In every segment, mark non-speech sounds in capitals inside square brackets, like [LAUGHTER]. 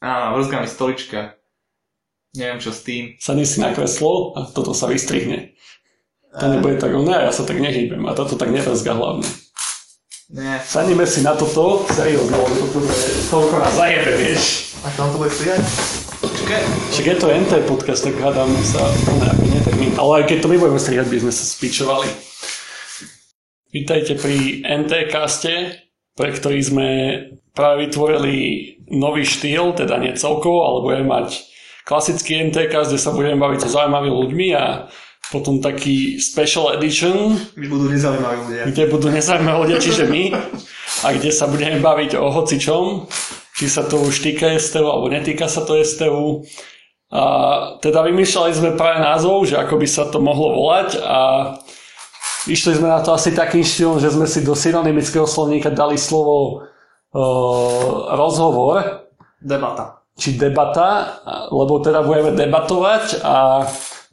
Áno, vrzga mi stolička. Neviem čo s tým. Sadni si na kreslo a toto sa vystrihne. To nebude tak, ne, ja sa tak nehýbem a toto tak nevrzga hlavne. Nie. Sadnime si na toto, seriózne, lebo toto je toľko nás zajebe, vieš. A tam to bude sviať? Čakaj. Však je to NT podcast, tak hádam sa, no ne, ako nie, tak my, ale aj keď to my budeme strihať, by sme sa spičovali. Vítajte pri NT caste, pre ktorý sme práve vytvorili nový štýl, teda nie celkovo, ale budeme mať klasický NT cast, kde sa budeme baviť so zaujímavými ľuďmi a potom taký special edition, Už budú nezaujímaví ľudia. kde budú nezaujímavé ľudia, čiže my, a kde sa budeme baviť o hocičom, či sa to už týka STU alebo netýka sa to STU. A teda vymýšľali sme práve názov, že ako by sa to mohlo volať a išli sme na to asi takým štýlom, že sme si do synonymického slovníka dali slovo rozhovor, Debata. či debata, lebo teda budeme debatovať a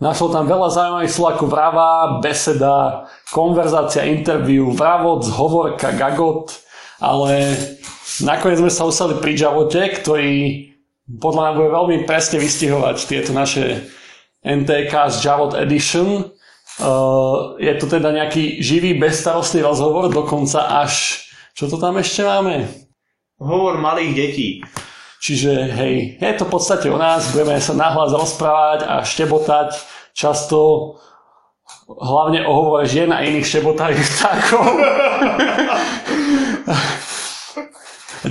našlo tam veľa zaujímavých slov ako vrava, beseda, konverzácia, interview, vravot, hovorka, gagot, ale nakoniec sme sa usali pri Javote, ktorý podľa mňa bude veľmi presne vystihovať tieto naše NTK z Javot Edition. Je to teda nejaký živý, bezstarostný rozhovor, dokonca až... Čo to tam ešte máme? Hovor malých detí. Čiže hej, je to v podstate o nás, budeme sa nahlas rozprávať a štebotať, často hlavne o hovore žien a iných štebotavých vtákov. [LAUGHS]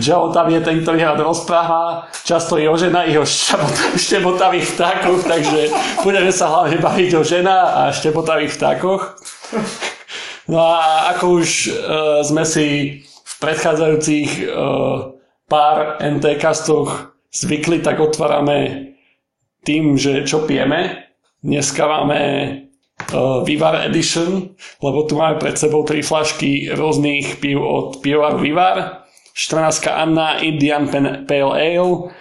Joe tam je ten, ktorý rád rozpráva, často je o žena i o štebota- štebotavých vtákoch, takže budeme sa hlavne baviť o žena a štebotavých vtákoch. No a ako už uh, sme si predchádzajúcich uh, pár NT castoch zvykli, tak otvárame tým, že čo pijeme. Dneska máme uh, Vivar Edition, lebo tu máme pred sebou tri flašky rôznych pív od pivovaru Vivar. 14 Anna Indian Pale Ale,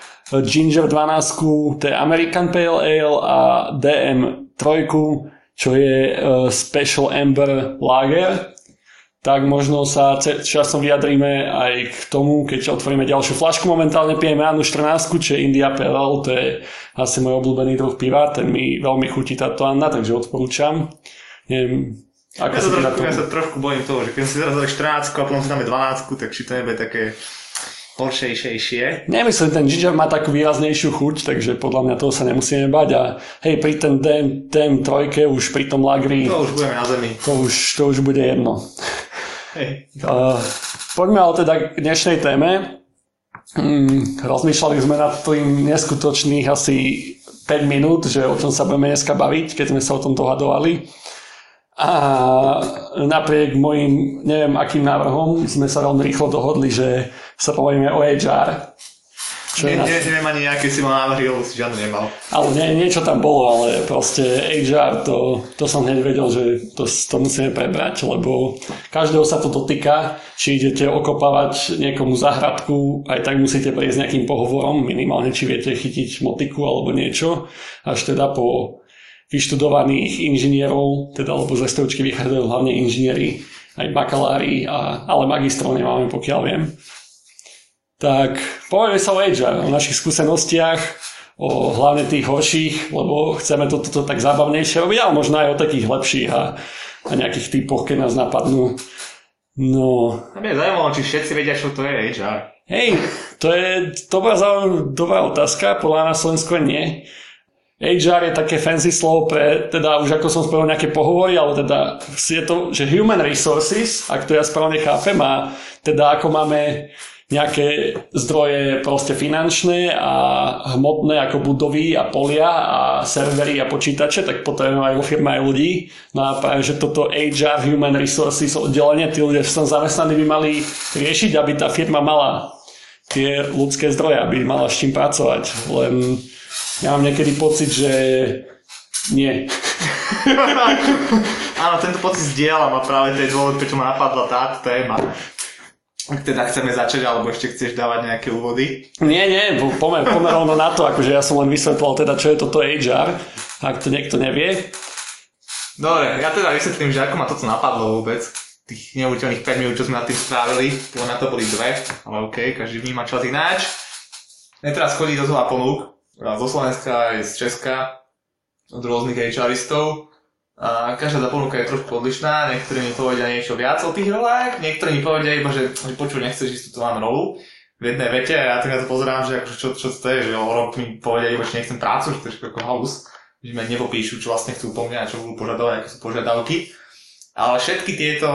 Ginger 12 to je American Pale Ale a DM 3 čo je uh, Special Amber Lager tak možno sa časom vyjadríme aj k tomu, keď otvoríme ďalšiu flašku. Momentálne pijeme Anu 14, čo je India PLL, to je asi môj obľúbený druh piva, ten mi veľmi chutí táto Anna, takže odporúčam. Neviem, ako Ja sa, trošku, ja sa trošku bojím toho, že keď si teraz dali 14 a potom si dáme 12, tak či to nebude také horšejšejšie. Nemyslím, ten ginger má takú výraznejšiu chuť, takže podľa mňa toho sa nemusíme bať a hej, pri ten DM, DM trojke už pri tom lagri, To už budeme na zemi. to už, to už bude jedno. Hej. Uh, poďme ale teda k dnešnej téme. Hmm, rozmýšľali sme nad tým neskutočných asi 5 minút, že o čom sa budeme dneska baviť, keď sme sa o tom dohadovali. A napriek mojim, neviem akým návrhom, sme sa veľmi rýchlo dohodli, že sa povedzme o HR. Čo Ne, ne, neviem ani nejaké si mal návrhy, lebo si žiadne nemal. Ale nie, niečo tam bolo, ale proste HR, to, to som hneď vedel, že to, to musíme prebrať, lebo každého sa to dotýka, či idete okopávať niekomu záhradku, aj tak musíte prejsť nejakým pohovorom, minimálne či viete chytiť motiku alebo niečo, až teda po vyštudovaných inžinierov, teda lebo z STOčky vychádzajú hlavne inžinieri, aj bakalári, a, ale magistrov nemáme, pokiaľ viem. Tak povieme sa o HR, o našich skúsenostiach, o hlavne tých horších, lebo chceme to toto tak zábavnejšie robiť, ale možno aj o takých lepších a, a nejakých typoch, keď nás napadnú. No, A mňa zaujímalo, či všetci vedia, čo to je HR. hej, to je dobrá, zau- dobrá otázka, podľa nás Slovensko nie. HR je také fancy slovo pre, teda už ako som spomenul, nejaké pohovory, ale teda je to, že human resources, ak to ja správne chápem, a teda ako máme nejaké zdroje proste finančné a hmotné ako budovy a polia a servery a počítače, tak potrebujeme aj vo firme aj ľudí. No a práve, že toto HR, Human Resources oddelenie, tí ľudia, čo som zamestnaní, by mali riešiť, aby tá firma mala tie ľudské zdroje, aby mala s čím pracovať. Len ja mám niekedy pocit, že nie. [LAUGHS] Áno, tento pocit zdieľam a práve to je dôvod, prečo ma napadla táto téma. Ak teda chceme začať, alebo ešte chceš dávať nejaké úvody? Nie, nie, po- pomer, pomer rovno na to, akože ja som len vysvetloval teda, čo je toto HR, ak to niekto nevie. Dobre, ja teda vysvetlím, že ako ma toto napadlo vôbec. Tých neuveriteľných 5 minút, čo sme nad tým strávili, lebo na to boli dve, ale OK, každý vníma čas ináč. Mne teraz chodí dosť veľa ponúk, zo Slovenska aj z Česka, od rôznych HRistov. Každá tá ponuka je trošku odlišná, niektorí mi povedia niečo viac o tých rolách, niektorí mi povedia iba, že, že počuj, nechceš ísť tú mám rolu v jednej vete a ja tak na to pozerám, že akože čo, čo to je, že o rok mi povedia iba, že nechcem prácu, že to je ako halus, že ma nepopíšu, čo vlastne chcú po mňa čo budú požadovať, aké sú požiadavky. Ale všetky tieto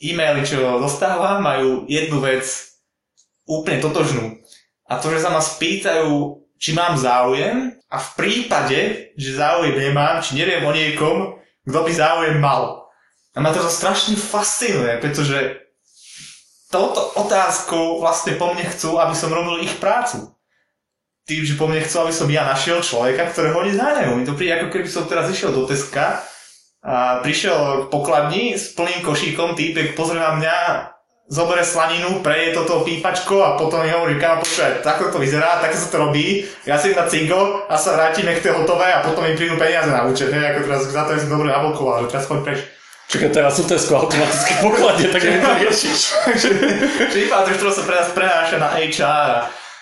e-maily, čo dostávam, majú jednu vec úplne totožnú. A to, že sa ma spýtajú, či mám záujem a v prípade, že záujem nemám, či neviem o niekom, kto by záujem mal. A ma to strašne fascinuje, pretože touto otázkou vlastne po mne chcú, aby som robil ich prácu. Tým, že po mne chcú, aby som ja našiel človeka, ktorého oni zájmu. Mi to príde, ako keby som teraz išiel do Teska a prišiel k pokladni s plným košíkom, týpek pozrie na mňa, zobere slaninu, preje toto pípačko a potom mi hovorí, kámo, počúvaj, takto to vyzerá, takto sa to robí, ja si na cigo a sa vrátim, nech to je hotové a potom mi prídu peniaze na účet, hej, ako teraz za to som dobre nablokoval, že teraz choď preč. Čakaj, teraz sú Tesco automatické pokladne, tak jak to riešiš. [LAUGHS] že iba to, sa pre nás prenáša na HR a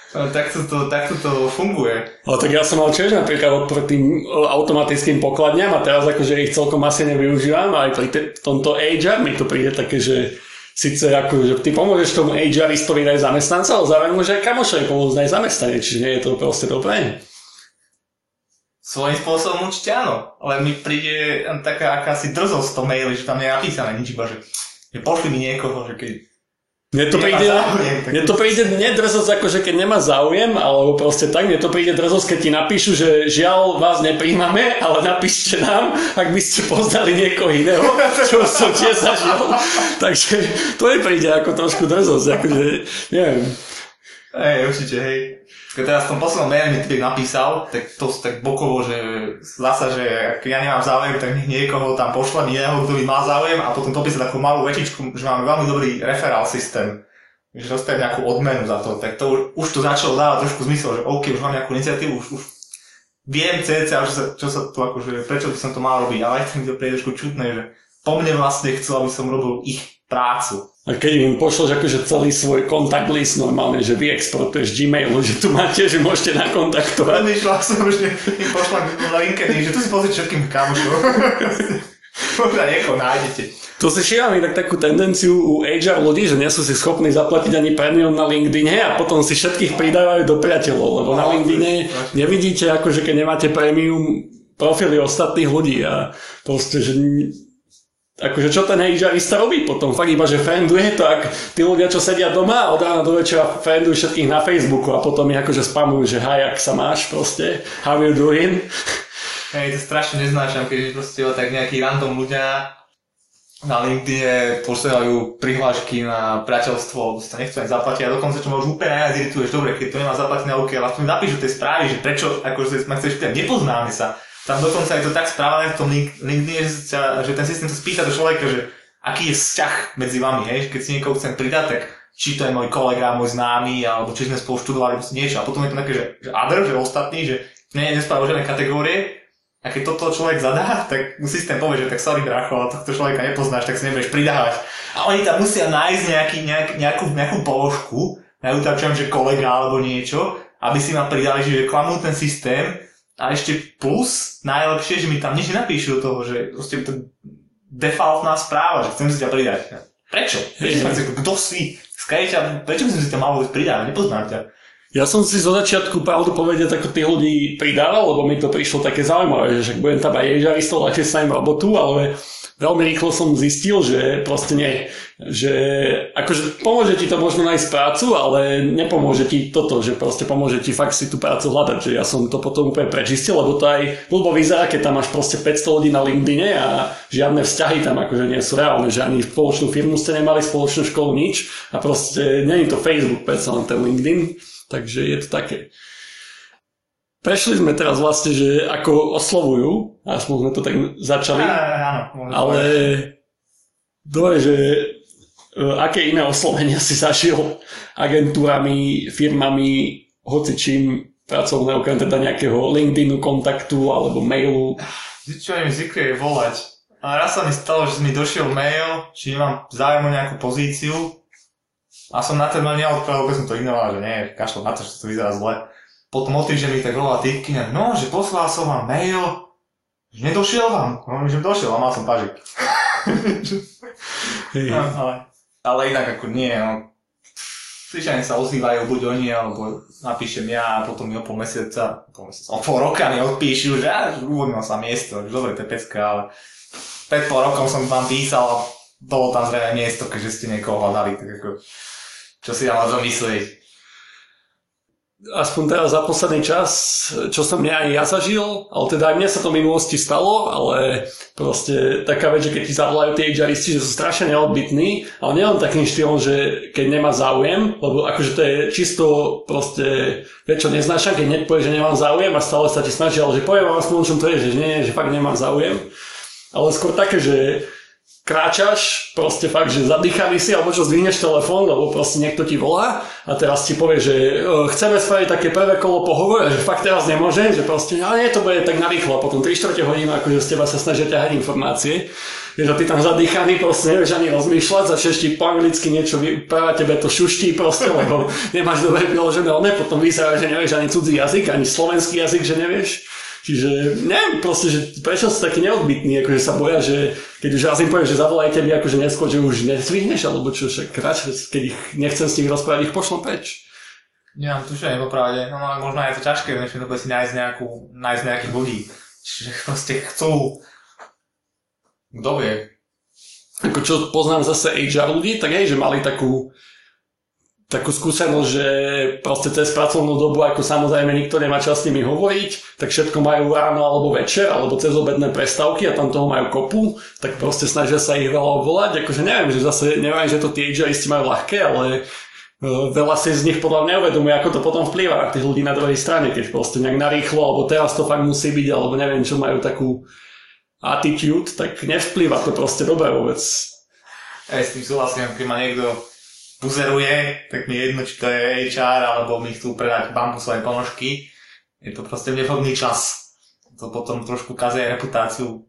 Takto to, takto to funguje. Ale tak ja som mal tiež napríklad odpor tým automatickým pokladňam a teraz akože ich celkom asi nevyužívam, ale pri te, tomto HR mi to príde také, že síce ako, že ty pomôžeš tomu HRistovi nájsť zamestnanca, ale zároveň môže aj kamošovi pomôcť nájsť zamestnanie, čiže nie je to proste dobré. Svojím spôsobom určite áno, ale mi príde taká akási drzosť to maili, že tam nie je napísané nič, iba že, že pošli mi niekoho, že keď mne to, príde, mne to príde nedrzosť, akože keď nemá záujem, alebo proste tak, mne to príde drzosť, keď ti napíšu, že žiaľ vás nepríjmame, ale napíšte nám, ak by ste poznali niekoho iného, čo som tiež zažil. Takže to mi príde ako trošku drzosť, akože neviem. Hej, určite, hej. Keď teraz v tom poslednom maile mi typek napísal, tak to tak bokovo, že zasa, že ak ja nemám záujem, tak niekoho tam pošlem iného, kto by mal záujem a potom to písal takú malú vetičku, že máme veľmi dobrý referál systém že dostajem nejakú odmenu za to, tak to už, už to začalo dávať trošku zmysel, že OK, už mám nejakú iniciatívu, už, už viem cca, čo sa, čo sa tu akože, prečo by som to mal robiť, ale aj mi to príde trošku čutné, že po mne vlastne chcel, aby som robil ich prácu. A keď im pošleš akože celý svoj kontakt list normálne, že vyexportuješ Gmailu, že tu máte, že môžete nakontaktovať. Myšľal som, že im pošlem na LinkedIn, že tu si pozrieť všetkým kamošom. Možno niekoho nájdete. To si šíram tak takú tendenciu u HR ľudí, že nie sú si schopní zaplatiť ani premium na LinkedIne a potom si všetkých pridávajú do priateľov, lebo na no, LinkedIne nevidíte, akože keď nemáte premium profily ostatných ľudí a proste, že akože čo ten HRista robí potom? Fakt iba, že frienduje to, ak tí ľudia, čo sedia doma od rána do večera friendujú všetkých na Facebooku a potom ich akože spamujú, že hej, ak sa máš proste, how you doing? Hej, to strašne neznášam, keď proste tak nejakí random ľudia na LinkedIn posielajú prihlášky na priateľstvo, sa nechcú ani zaplatiť a dokonca čo ma už úplne najviac irituješ, dobre, keď to nemá zaplatiť na OK, ale aspoň napíšu tie správy, že prečo, akože ma chceš pýtať, nepoznáme sa, tam dokonca je to tak správané v tom LinkedIn, že, sa, že ten systém sa spýta do človeka, že aký je vzťah medzi vami, hej? keď si niekoho chcem pridať, tak či to je môj kolega, môj známy, alebo či sme spolu študovali niečo. A potom je to také, že, že other, že ostatní, že nie, nespávajú žiadne kategórie. A keď toto človek zadá, tak systém povie, že tak sorry bracho, tohto človeka nepoznáš, tak si nebudeš pridávať. A oni tam musia nájsť nejaký, nejak, nejakú, nejakú položku, tam že kolega alebo niečo, aby si ma pridali, že klamú ten systém a ešte plus, najlepšie, že mi tam nič nenapíšu do toho, že proste to defaultná správa, že chcem si ťa pridať. Prečo? Prečo kto si? Skajte, prečo by som si ťa mal pridať? Nepoznám ťa. Ja som si zo začiatku pravdu povedať ako tých ľudí pridával, lebo mi to prišlo také zaujímavé, že budem tam aj ježaristov, ľahšie sa im robotu, ale veľmi rýchlo som zistil, že proste nie. Že akože pomôže ti to možno nájsť prácu, ale nepomôže ti toto, že proste pomôže ti fakt si tú prácu hľadať. Že ja som to potom úplne prečistil, lebo to aj blbo vyzerá, keď tam máš proste 500 ľudí na LinkedIne a žiadne vzťahy tam akože nie sú reálne, že ani spoločnú firmu ste nemali, spoločnú školu, nič a proste není to Facebook, predsa len ten LinkedIn. Takže je to také. Prešli sme teraz vlastne, že ako oslovujú, aspoň sme to tak začali, ale dobre, že aké iné oslovenia si zažil agentúrami, firmami, hoci čím pracovné, okrem teda nejakého LinkedInu kontaktu alebo mailu? Čo im zvykli je volať. A raz sa mi stalo, že mi došiel mail, či nemám záujem o nejakú pozíciu A som na ten mail neodpravil, vôbec som to ignoroval, že nie, kašlo na to, že to vyzerá zle. Potom o týždeň mi tak volala typkyňa, no, že poslal som vám mail, že nedošiel vám. No, že došiel, a mal som pažik. Hej. No, ale, ale inak ako nie, no. Zvyčajne sa ozývajú buď oni, alebo napíšem ja a potom mi o pol mesiaca, pol, mesiaca, o pol roka mi odpíšu, že až uvoľnil sa miesto, že dobre, to je pecka, ale pred pol rokom som vám písal a bolo tam zrejme miesto, keďže ste niekoho hľadali, tak ako, čo si dám o myslieť. Aspoň teraz za posledný čas, čo som mňa aj ja zažil, ale teda aj mne sa to v minulosti stalo, ale proste taká vec, že keď ti zavolajú tie HRisti, že sú strašne neodbitní, ale nielen takým štýlom, že keď nemá záujem, lebo akože to je čisto proste vec, čo neznášam, keď nepovie, že nemám záujem a stále sa ti snaží, ale že poviem vám aspoň, o čom to je, že nie, že fakt nemám záujem. Ale skôr také, že kráčaš, proste fakt, že zadýchaný si, alebo čo zdvihneš telefón, lebo proste niekto ti volá a teraz ti povie, že e, chceme spraviť také prvé kolo pohovor, že fakt teraz nemôžem, že proste, ale nie, to bude tak narýchlo a potom 3 čtvrte hodinu, akože z teba sa snažia ťahať informácie, že ty tam zadýchaný, proste nevieš ani rozmýšľať, začneš ti po anglicky niečo vyprávať, tebe to šuští proste, lebo nemáš dobre vyložené, ale potom vyzerá, že nevieš ani cudzí jazyk, ani slovenský jazyk, že nevieš. Čiže neviem proste, že prečo sú takí neodbitní, akože sa boja, že keď už raz im poviem, že zavolajte mi akože neskôr, že už nezvihneš, alebo čo, však radšej, keď ich nechcem s nimi rozprávať, ich pošlom preč. Nemám tušenie popravde, no ale možno je to ťažké, v dnešnej dobe si nájsť, nejakú, nájsť nejakých ľudí. Čiže proste chcú, kto vie, Ako čo poznám zase HR ľudí, tak hej, že mali takú takú skúsenosť, že proste cez pracovnú dobu, ako samozrejme nikto nemá čas s nimi hovoriť, tak všetko majú ráno alebo večer, alebo cez obedné prestávky a tam toho majú kopu, tak proste snažia sa ich veľa obvolať. Akože neviem, že zase, neviem, že to tie HRisti majú ľahké, ale e, veľa si z nich podľa mňa uvedomuje, ako to potom vplýva na tých ľudí na druhej strane, keď proste nejak narýchlo, alebo teraz to fakt musí byť, alebo neviem, čo majú takú attitude, tak nevplýva to proste dobre vôbec. aj s tým súhlasím, keď ma niekto buzeruje, tak mi je jedno, či to je HR, alebo mi chcú predať bambusové ponožky. Je to proste nevhodný čas. To potom trošku kazuje reputáciu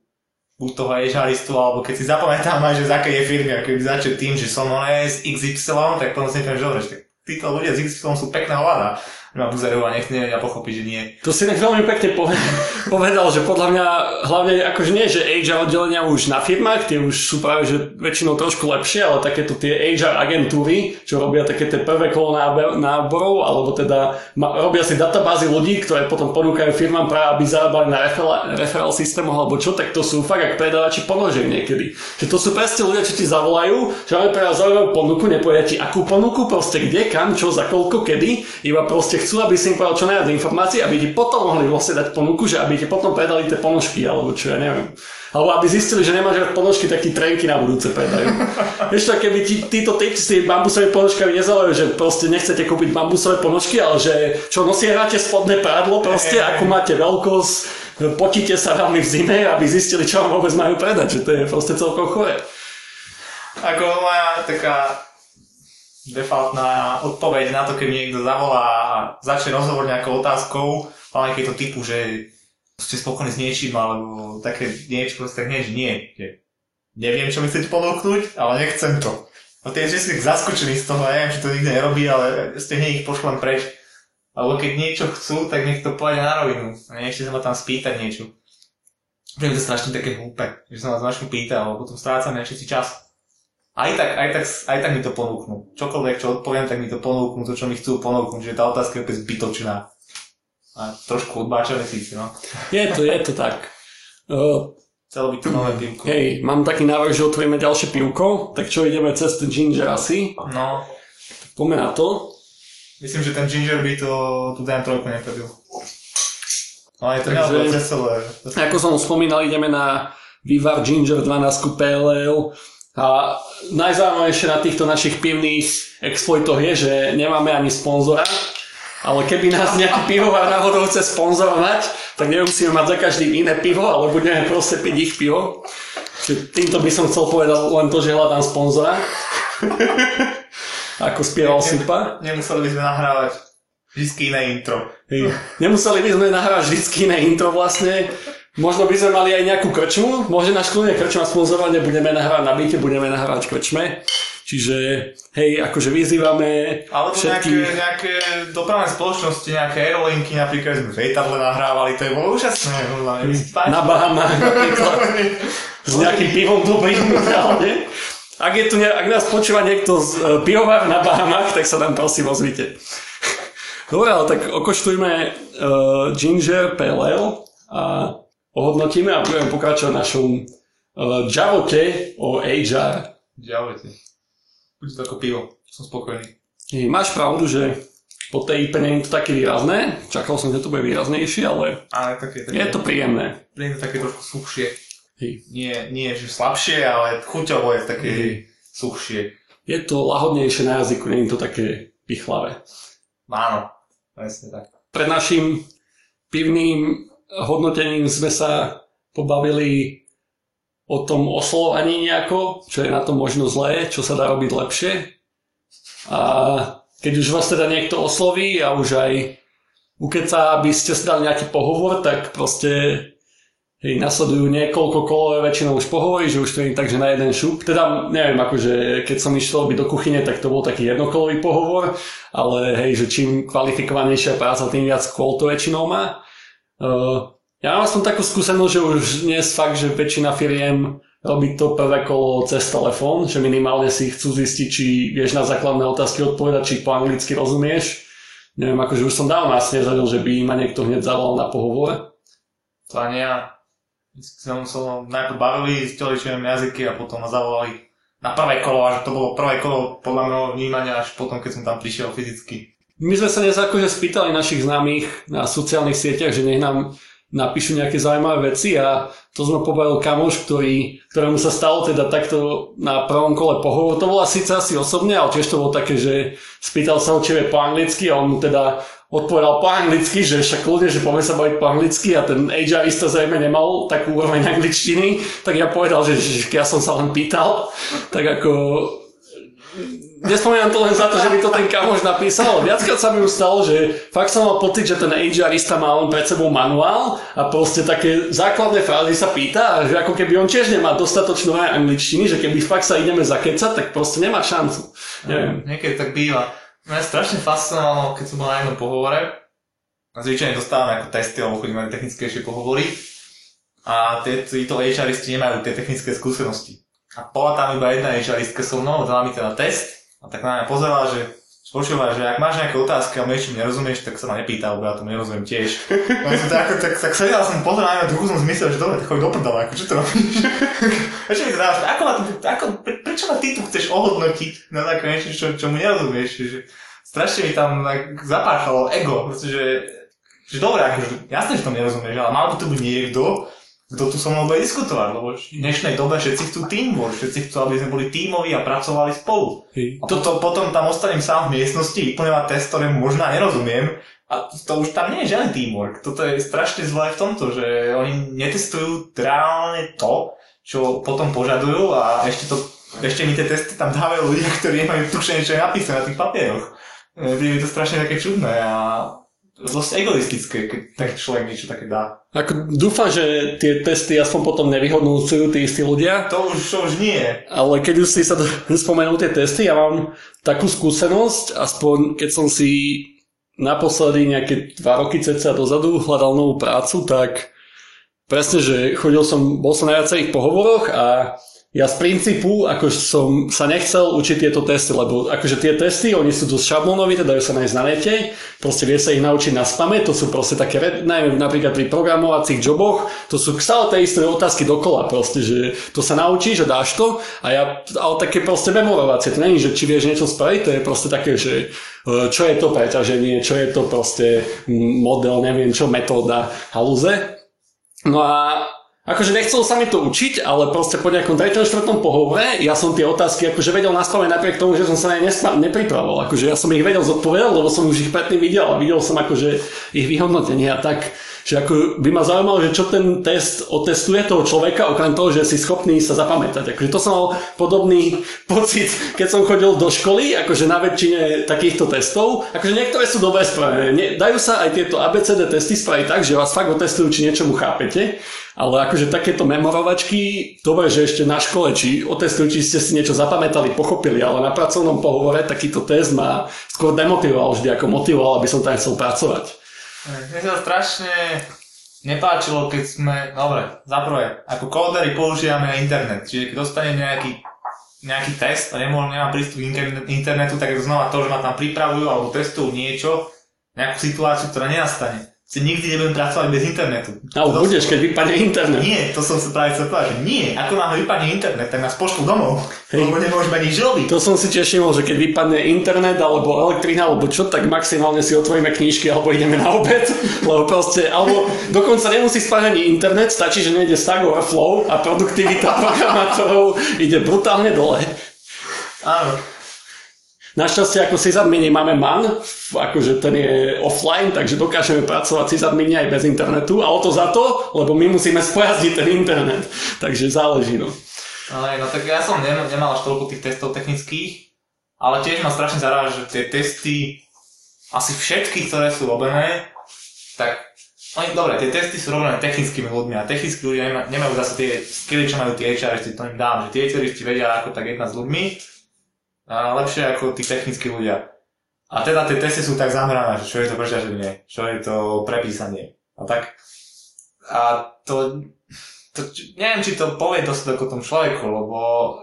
buď toho HRistu, alebo keď si zapamätám aj, že z akej je firmy, ako keby začať tým, že som oné z XY, tak potom si neviem, že dobre, títo ľudia z XY sú pekná hovada ma buzerujú a nech nevedia pochopiť, že nie. To si tak veľmi pekne [LAUGHS] povedal, že podľa mňa hlavne akože nie, že HR oddelenia už na firmách, tie už sú práve že väčšinou trošku lepšie, ale takéto tie HR agentúry, čo robia také tie prvé kolo náborov, alebo teda robia si databázy ľudí, ktoré potom ponúkajú firmám práve, aby zarábali na referál, referál systémoch alebo čo, tak to sú fakt ako predávači ponožiek niekedy. Že to sú presne ľudia, čo ti zavolajú, že máme pre vás zaujímavú ponuku, nepovedia ti akú ponuku, proste kde, kam, čo, za koľko, kedy, iba proste chcú, aby si im povedal čo najviac informácií, aby ti potom mohli vlastne dať ponuku, že aby ti potom predali tie ponožky, alebo čo ja neviem. Alebo aby zistili, že nemáš rád ponožky, tak ti trenky na budúce predajú. [LAUGHS] Vieš to, keby ti, títo typci s tými bambusovými ponožkami nezaujímajú, že proste nechcete kúpiť bambusové ponožky, ale že čo nosieráte spodné prádlo, proste ako máte veľkosť, potíte sa veľmi v zime, aby zistili, čo vám vôbec majú predať, že to je proste celkom chore. Ako moja taká defaultná odpoveď na to, keď niekto zavolá a začne rozhovor nejakou otázkou, ale keď to typu, že ste spokojní s niečím, alebo také niečo, proste tak nie, že neviem, čo mi chcete ponúknuť, ale nechcem to. A tie, ste zaskočení z toho, ja neviem, či to nikto nerobí, ale ste hneď ich pošlem preč. Alebo keď niečo chcú, tak nech to povedia na rovinu. A nechci sa ma tam spýtať niečo. Že to strašne také hlúpe, že sa ma značku pýta, alebo potom strácame všetci čas aj tak, aj tak, aj tak mi to ponúknú. Čokoľvek, čo odpoviem, tak mi to ponúknú, to, čo mi chcú ponúknuť, že tá otázka je úplne zbytočná. A trošku odbáčavé síce, no. Je to, je to tak. [LAUGHS] Uh, Chcelo by to nové pivko. Hej, mám taký návrh, že otvoríme ďalšie pivko, tak čo ideme cez ten ginger asi? No. Poďme na to. Myslím, že ten ginger by to tu dám trojku neprebil. No je to Takže, celé. Ako som spomínal, ideme na Vivar Ginger 12 PLL a najzaujímavejšie na týchto našich pivných exploitoch je, že nemáme ani sponzora, ale keby nás nejaký pivovar náhodou chce sponzorovať, tak nemusíme mať za každým iné pivo, ale budeme proste piť ich pivo. Čiže týmto by som chcel povedať len to, že hľadám sponzora. [LAUGHS] Ako spieval Supa. Nemuseli by sme nahrávať vždy iné intro. Nemuseli by sme nahrávať vždy iné intro vlastne. Možno by sme mali aj nejakú krčmu, môže náš kľudne krčma sponzorovať, budeme nahrávať na byte, budeme nahrávať krčme. Čiže, hej, akože vyzývame Alebo nejaké, všetkých... nejaké dopravné spoločnosti, nejaké aerolinky, napríklad sme v nahrávali, to je bolo úžasné. páči. na Bahamách napríklad s nejakým pivom dobrým reálne. Ak, je tu, ne- ak nás počúva niekto z uh, pivovar na Bahamách, tak sa nám prosím ozvite. Dobre, ale tak okoštujme uh, Ginger Pale Ale a ohodnotíme a budeme pokračovať v našom uh, Javote o HR. Ďalujte. Bude to ako pivo. Som spokojný. Hej, Máš pravdu, že po tej IPA nie je to také výrazné. Čakal som, že to bude výraznejšie, ale Ale také, také, je to príjemné. je to také trošku suchšie. Hej. Nie, nie že slabšie, ale chuťovo je také suchšie. Je to lahodnejšie na jazyku, nie je to také pichlavé. Áno, presne tak. Pred našim pivným hodnotením sme sa pobavili o tom oslovovaní nejako, čo je na tom možno zlé, čo sa dá robiť lepšie. A keď už vás teda niekto osloví a už aj ukeca, aby ste si dali nejaký pohovor, tak proste hej, nasledujú niekoľko kolové väčšinou už pohovorí, že už to je tak, že na jeden šup. Teda neviem, akože keď som išiel robiť do kuchyne, tak to bol taký jednokolový pohovor, ale hej, že čím kvalifikovanejšia práca, tým viac kôl to väčšinou má. Uh, ja mám aspoň takú skúsenosť, že už dnes fakt, že väčšina firiem robí to prvé kolo cez telefón, že minimálne si chcú zistiť, či vieš na základné otázky odpovedať, či po anglicky rozumieš. Neviem, akože už som dávno asi nezažil, že by ma niekto hneď zavolal na pohovor. To ani ja. Sme sa najprv bavili, zistili, že viem jazyky a potom ma zavolali na prvé kolo, až to bolo prvé kolo podľa môjho vnímania, až potom, keď som tam prišiel fyzicky. My sme sa dnes akože spýtali našich známych na sociálnych sieťach, že nech nám napíšu nejaké zaujímavé veci a to sme pobavil kamoš, ktorý, ktorému sa stalo teda takto na prvom kole pohovor. To bola síce asi osobne, ale tiež to bolo také, že spýtal sa ho, či po anglicky a on mu teda odpovedal po anglicky, že však ľudia, že poďme sa baviť po anglicky a ten HRista zrejme nemal takú úroveň [LAUGHS] angličtiny, tak ja povedal, že, že ja som sa len pýtal, tak ako Nespomínam to len za to, že mi to ten kamoš napísal. Viackrát sa mi už stalo, že fakt som mal pocit, že ten HRista má len pred sebou manuál a proste také základné frázy sa pýta že ako keby on tiež nemá dostatočnú aj angličtiny, že keby fakt sa ideme zakecať, tak proste nemá šancu. Neviem. Niekedy tak býva. Mňa strašne fascinovalo, keď som bol na jednom pohovore. A zvyčajne dostávame ako testy, alebo chodíme na technickejšie pohovory. A tí- títo HRisti nemajú tie technické skúsenosti. A bola tam iba jedna HRistka so mnou, dala mi teda test a tak na mňa pozerala, že počúva, že ak máš nejaké otázky a niečo nerozumieš, tak sa ma nepýta, lebo ja to nerozumiem tiež. [LAUGHS] No, som tak, tak, tak sedel som pozeral na druhú som zmyslel, že dobre, tak choď do ako čo to robíš? [LAUGHS] A čo mi to dávaš? Ako ma tu, ako, pre, prečo ma ty tu chceš ohodnotiť na také niečo, čo, čo mu nerozumieš? Že strašne mi tam tak zapáchalo ego, pretože že dobre, akože, jasne, že to nerozumieš, ale mal by tu byť niekto, kto tu so mnou bude diskutovať, lebo v dnešnej dobe všetci chcú teamwork, všetci chcú, aby sme boli tímoví a pracovali spolu. Hej. A potom, potom tam ostanem sám v miestnosti, vyplňovať test, ktorému možno aj nerozumiem. A to už tam nie je žiadny teamwork. Toto je strašne zlé v tomto, že oni netestujú reálne to, čo potom požadujú a ešte, to, ešte mi tie testy tam dávajú ľudia, ktorí nemajú tušenie, čo je napísané na tých papieroch. Je to strašne také čudné a dosť egoistické, keď tak človek niečo také dá. Ako, dúfam, že tie testy aspoň potom nevyhodnúcujú tí istí ľudia, To už, to už nie. ale keď už si sa [LAUGHS] spomenul tie testy, ja mám takú skúsenosť, aspoň keď som si naposledy nejaké dva roky ceca dozadu hľadal novú prácu, tak presne, že chodil som, bol som na viacerých pohovoroch a ja z princípu, ako som sa nechcel učiť tieto testy, lebo akože tie testy, oni sú dosť šablónovité, dajú sa nájsť na nete, proste vie sa ich naučiť na spame, to sú proste také, najmä napríklad pri programovacích joboch, to sú stále tie isté otázky dokola, proste, že to sa naučíš a dáš to a ja, ale také proste memorovacie, to není, že či vieš niečo spraviť, to je proste také, že e, čo je to preťaženie, čo je to proste model, neviem čo, metóda, halúze. No a akože nechcelo sa mi to učiť, ale proste po nejakom 3. 4. pohovore ja som tie otázky akože vedel nastaviť napriek tomu, že som sa na ne nespa- nepripravoval. Akože ja som ich vedel zodpovedať, lebo som už ich predtým videl a videl som akože ich vyhodnotenie a tak, Že ako by ma zaujímalo, že čo ten test otestuje toho človeka, okrem toho, že si schopný sa zapamätať. Akože to som mal podobný [LAUGHS] pocit, keď som chodil do školy, akože na väčšine takýchto testov. Akože niektoré sú dobre spravené. Dajú sa aj tieto ABCD testy spraviť tak, že vás fakt otestujú, či niečomu chápete. Ale akože takéto memorovačky, dobre, že ešte na škole, či otestujú, či ste si niečo zapamätali, pochopili, ale na pracovnom pohovore takýto test ma skôr demotivoval vždy, ako motivoval, aby som tam chcel pracovať. Mne sa strašne nepáčilo, keď sme, dobre, za prvé, ako kódery používame internet, čiže keď dostane nejaký, nejaký test a nemôžem, nemám prístup k internetu, tak je to znova to, že ma tam pripravujú alebo testujú niečo, nejakú situáciu, ktorá nenastane si nikdy nebudem pracovať bez internetu. Ale to budeš, keď vypadne internet. Nie, to som sa práve chcel povedať, že nie. Ako nám vypadne internet, tak nás pošlú domov. Hej. Lebo nemôžeme nič robiť. To som si tiež všimol, že keď vypadne internet alebo elektrina alebo čo, tak maximálne si otvoríme knížky alebo ideme na obed. [LAUGHS] Lebo proste, alebo dokonca nemusí spať ani internet, stačí, že nejde Stack Overflow a produktivita [LAUGHS] programátorov ide brutálne dole. Áno. Našťastie ako sysadmini máme MAN, akože ten je offline, takže dokážeme pracovať sysadmini aj bez internetu a o to za to, lebo my musíme spojazdiť ten internet. Takže záleží, no. Ale no tak ja som nemal, až toľko tých testov technických, ale tiež ma strašne zaráža, že tie testy, asi všetky, ktoré sú robené, tak oni, dobre, tie testy sú robené technickými ľuďmi a technickí ľudia nemajú zase tie skilly, čo majú tie HR, to im dám, že tie HRisti vedia ako tak jedna s ľuďmi a lepšie ako tí technickí ľudia. A teda tie testy sú tak zamerané, že čo je to preťaženie, čo je to prepísanie a tak. A to, to neviem, či to povie dosť o tom človeku, lebo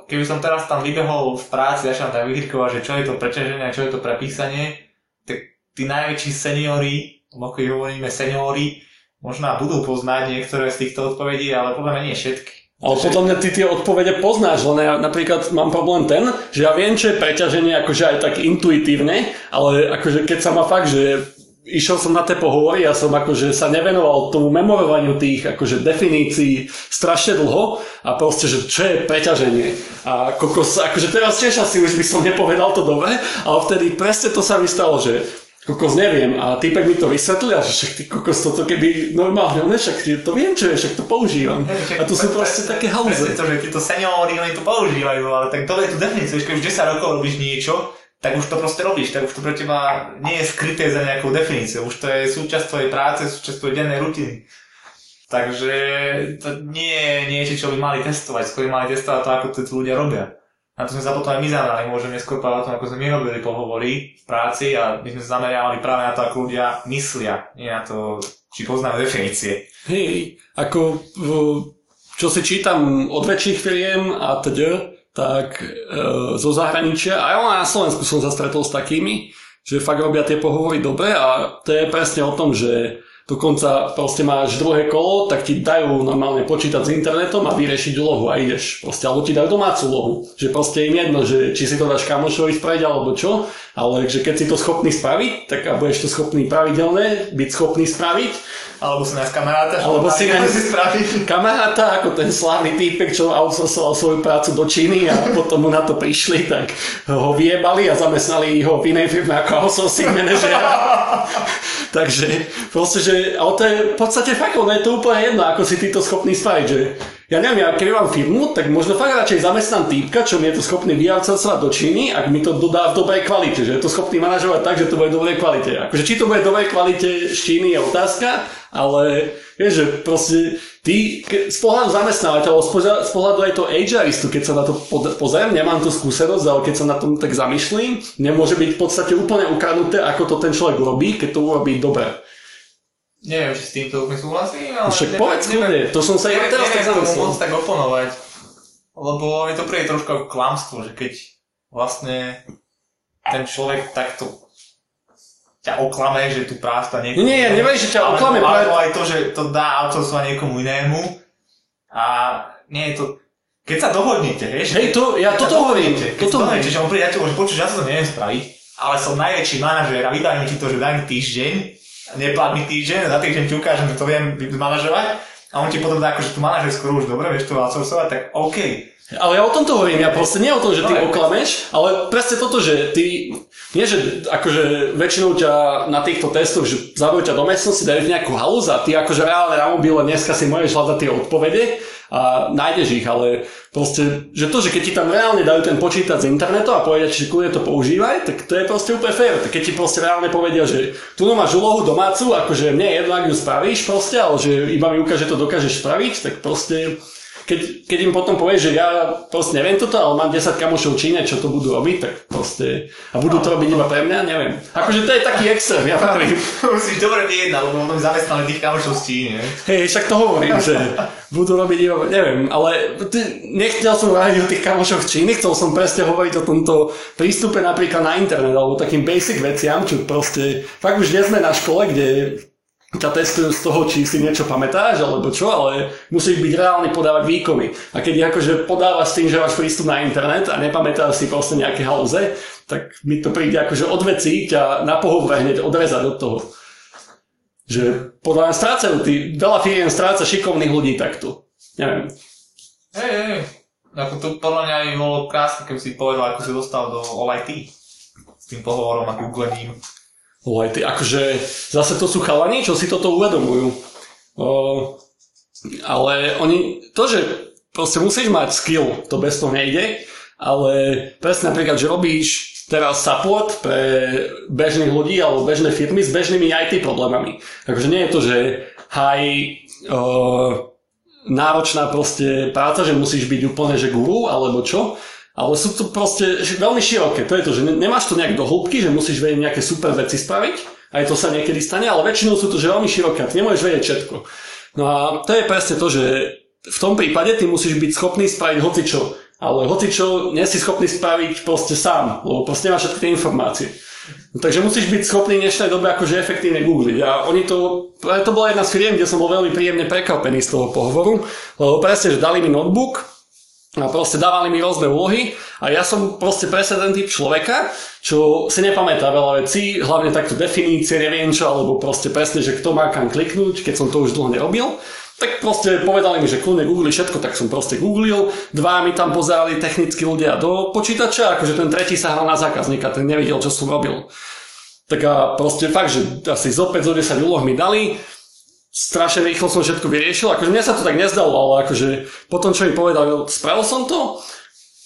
keby som teraz tam vybehol v práci, začal tam vyhrikovať, že čo je to preťaženie čo je to prepísanie, tak tí najväčší seniori, ako ich hovoríme seniori, možno budú poznať niektoré z týchto odpovedí, ale podľa mňa nie všetky. Ale podľa mňa ty tie odpovede poznáš, len ja napríklad mám problém ten, že ja viem, čo je preťaženie akože aj tak intuitívne, ale akože keď sa ma fakt, že išiel som na tie pohovory, ja som akože sa nevenoval tomu memorovaniu tých akože definícií strašne dlho a proste, že čo je preťaženie. A kokos, akože teraz tiež asi už by som nepovedal to dobre, ale vtedy presne to sa mi stalo, že kokos neviem. A týpek mi to vysvetlil, že však ty kokos toto keby normálne, ne, však to viem, čo je, však to používam. A to sú proste také halúze. to, že títo seniori, oni to používajú, ale tak to je tu definícia, keď už 10 rokov robíš niečo, tak už to proste robíš, tak už to pre teba nie je skryté za nejakou definíciou, už to je súčasť tvojej práce, súčasť tvojej dennej rutiny. Takže to nie je niečo, čo by mali testovať, skôr by mali testovať to, ako to tí ľudia robia. Na to sme sa potom aj my zamerali, môžem neskôr povedať o tom, ako sme my robili pohovory v práci a my sme sa zameriavali práve na to, ako ľudia myslia, nie na to, či poznajú definície. Hej, ako čo si čítam od väčších firiem a teda, tak e, zo zahraničia, aj na Slovensku som sa stretol s takými, že fakt robia tie pohovory dobre a to je presne o tom, že dokonca proste máš druhé kolo, tak ti dajú normálne počítať s internetom a vyriešiť úlohu a ideš. Proste, alebo ti dajú domácu úlohu. Že proste im jedno, že či si to dáš kamošovi spraviť alebo čo, ale že keď si to schopný spraviť, tak a budeš to schopný pravidelne byť schopný spraviť, alebo si nájsť kamaráta, alebo si spraviť. kamaráta, ako ten slávny týpek, čo outsourcoval svoju prácu do Číny a potom mu na to prišli, tak ho vyjebali a zamestnali ho v inej firme ako outsourcing manažera. [LAUGHS] Takže proste, že, ale to je v podstate fakt, je to úplne jedno, ako si ty to schopný spraviť, že ja neviem, ja keď mám firmu, tak možno fakt radšej zamestnám týpka, čo mi je to schopný vyjavcovať do Číny, ak mi to dodá v dobrej kvalite, že je to schopný manažovať tak, že to bude v dobrej kvalite. Akože či to bude v dobrej kvalite z Číny je otázka, ale vieš, že proste ty z pohľadu zamestnávateľa, z pohľadu aj to HRistu, keď sa na to pozriem, nemám tú skúsenosť, ale keď sa na tom tak zamyslím, nemôže byť v podstate úplne ukradnuté, ako to ten človek robí, keď to urobí dobre. Neviem, či s týmto úplne súhlasím, ale... Však povedz kľudne, to som sa aj teraz tak zamyslel. tak oponovať, lebo mi to príde trošku ako klamstvo, že keď vlastne ten človek takto ťa oklame, že tu prácu a niekomu... Nie, nie, neviem, že ťa oklame. Alebo aj to, že to dá outsourcovať niekomu inému a nie je to... Keď sa dohodnete, vieš? Hej, to, ja toto hovorím. Keď toto dohodnete, že on príde, ja ti že počuť, ja sa to neviem spraviť, ale som najväčší manažér a vydajú ti to, že mi týždeň neplatný týždeň, za týždeň ti ukážem, že to viem manažovať a on ti potom dá akože tú manažerskú už dobre, vieš to outsourcovať, tak OK. Ale ja o tomto hovorím, ja proste nie o tom, že ty No, oklameš, ale presne toto, že ty, nie že akože väčšinou ťa na týchto testoch, že zavajú ťa do miestnosti, dajú nejakú halúz a ty akože reálne na mobile dneska si môžeš hľadať tie odpovede a nájdeš ich, ale proste, že to, že keď ti tam reálne dajú ten počítač z internetu a povedia že kľudne to používaj, tak to je proste úplne fér. Tak keď ti proste reálne povedia, že tu no máš úlohu domácu, akože mne je jedno, ak ju spravíš proste, ale že iba mi ukáže, že to dokážeš spraviť, tak proste keď, keď im potom povieš, že ja proste neviem toto, ale mám 10 kamošov Číne, čo to budú robiť, tak proste... A budú to robiť iba pre mňa, neviem. Akože to je taký extrém, ja [LAUGHS] pravím. Musíš dobre vyjednať, lebo potom zamestnali tých kamošov z Číny. ne? Hej, však to hovorím, že budú robiť iba, neviem, ale nechcel som hovoriť o tých kamošoch Číny, chcel som presne hovoriť o tomto prístupe napríklad na internet, alebo takým basic veciam, čo proste, fakt už nie sme na škole, kde ťa testujú z toho, či si niečo pamätáš, alebo čo, ale musíš byť reálne podávať výkony. A keď akože podávaš tým, že máš prístup na internet a nepamätáš si proste nejaké halúze, tak mi to príde akože od vecí ťa na pohovore hneď odrezať od toho. Že podľa mňa strácajú, tí, veľa firiem stráca šikovných ľudí takto. Neviem. Hej, hej. Ako to podľa mňa aj bolo krásne, keby si povedal, ako si dostal do OIT. S tým pohovorom a googlením. Lebo ty, akože zase to sú chalani, čo si toto uvedomujú. O, ale oni, to, že proste musíš mať skill, to bez toho nejde, ale presne napríklad, že robíš teraz support pre bežných ľudí alebo bežné firmy s bežnými IT problémami. Takže nie je to, že high náročná proste práca, že musíš byť úplne že guru alebo čo, ale sú to proste veľmi široké. To je to, že ne- nemáš to nejak do hĺbky, že musíš vedieť nejaké super veci spraviť, aj to sa niekedy stane, ale väčšinou sú to že veľmi široké ty nemôžeš vedieť všetko. No a to je presne to, že v tom prípade ty musíš byť schopný spraviť hocičo. Ale hocičo nie si schopný spraviť proste sám, lebo proste nemáš všetky tie informácie. No, takže musíš byť schopný v dnešnej dobe akože efektívne googliť. A oni to, to bola jedna z firiem, kde som bol veľmi príjemne prekvapený z toho pohovoru, lebo presne, že dali mi notebook, a proste dávali mi rôzne úlohy a ja som proste presne ten typ človeka, čo si nepamätá veľa vecí, hlavne takto definície, neviem čo, alebo proste presne, že kto má kam kliknúť, keď som to už dlho nerobil. Tak proste povedali mi, že kľudne googli všetko, tak som proste googlil. Dva mi tam pozerali technickí ľudia do počítača, akože ten tretí sa hral na zákazníka, ten nevidel, čo som robil. Tak a proste fakt, že asi z 5 zo 10 úloh mi dali, strašne rýchlo som všetko vyriešil, akože mne sa to tak nezdalo, ale akože potom, čo mi povedal, spravil som to,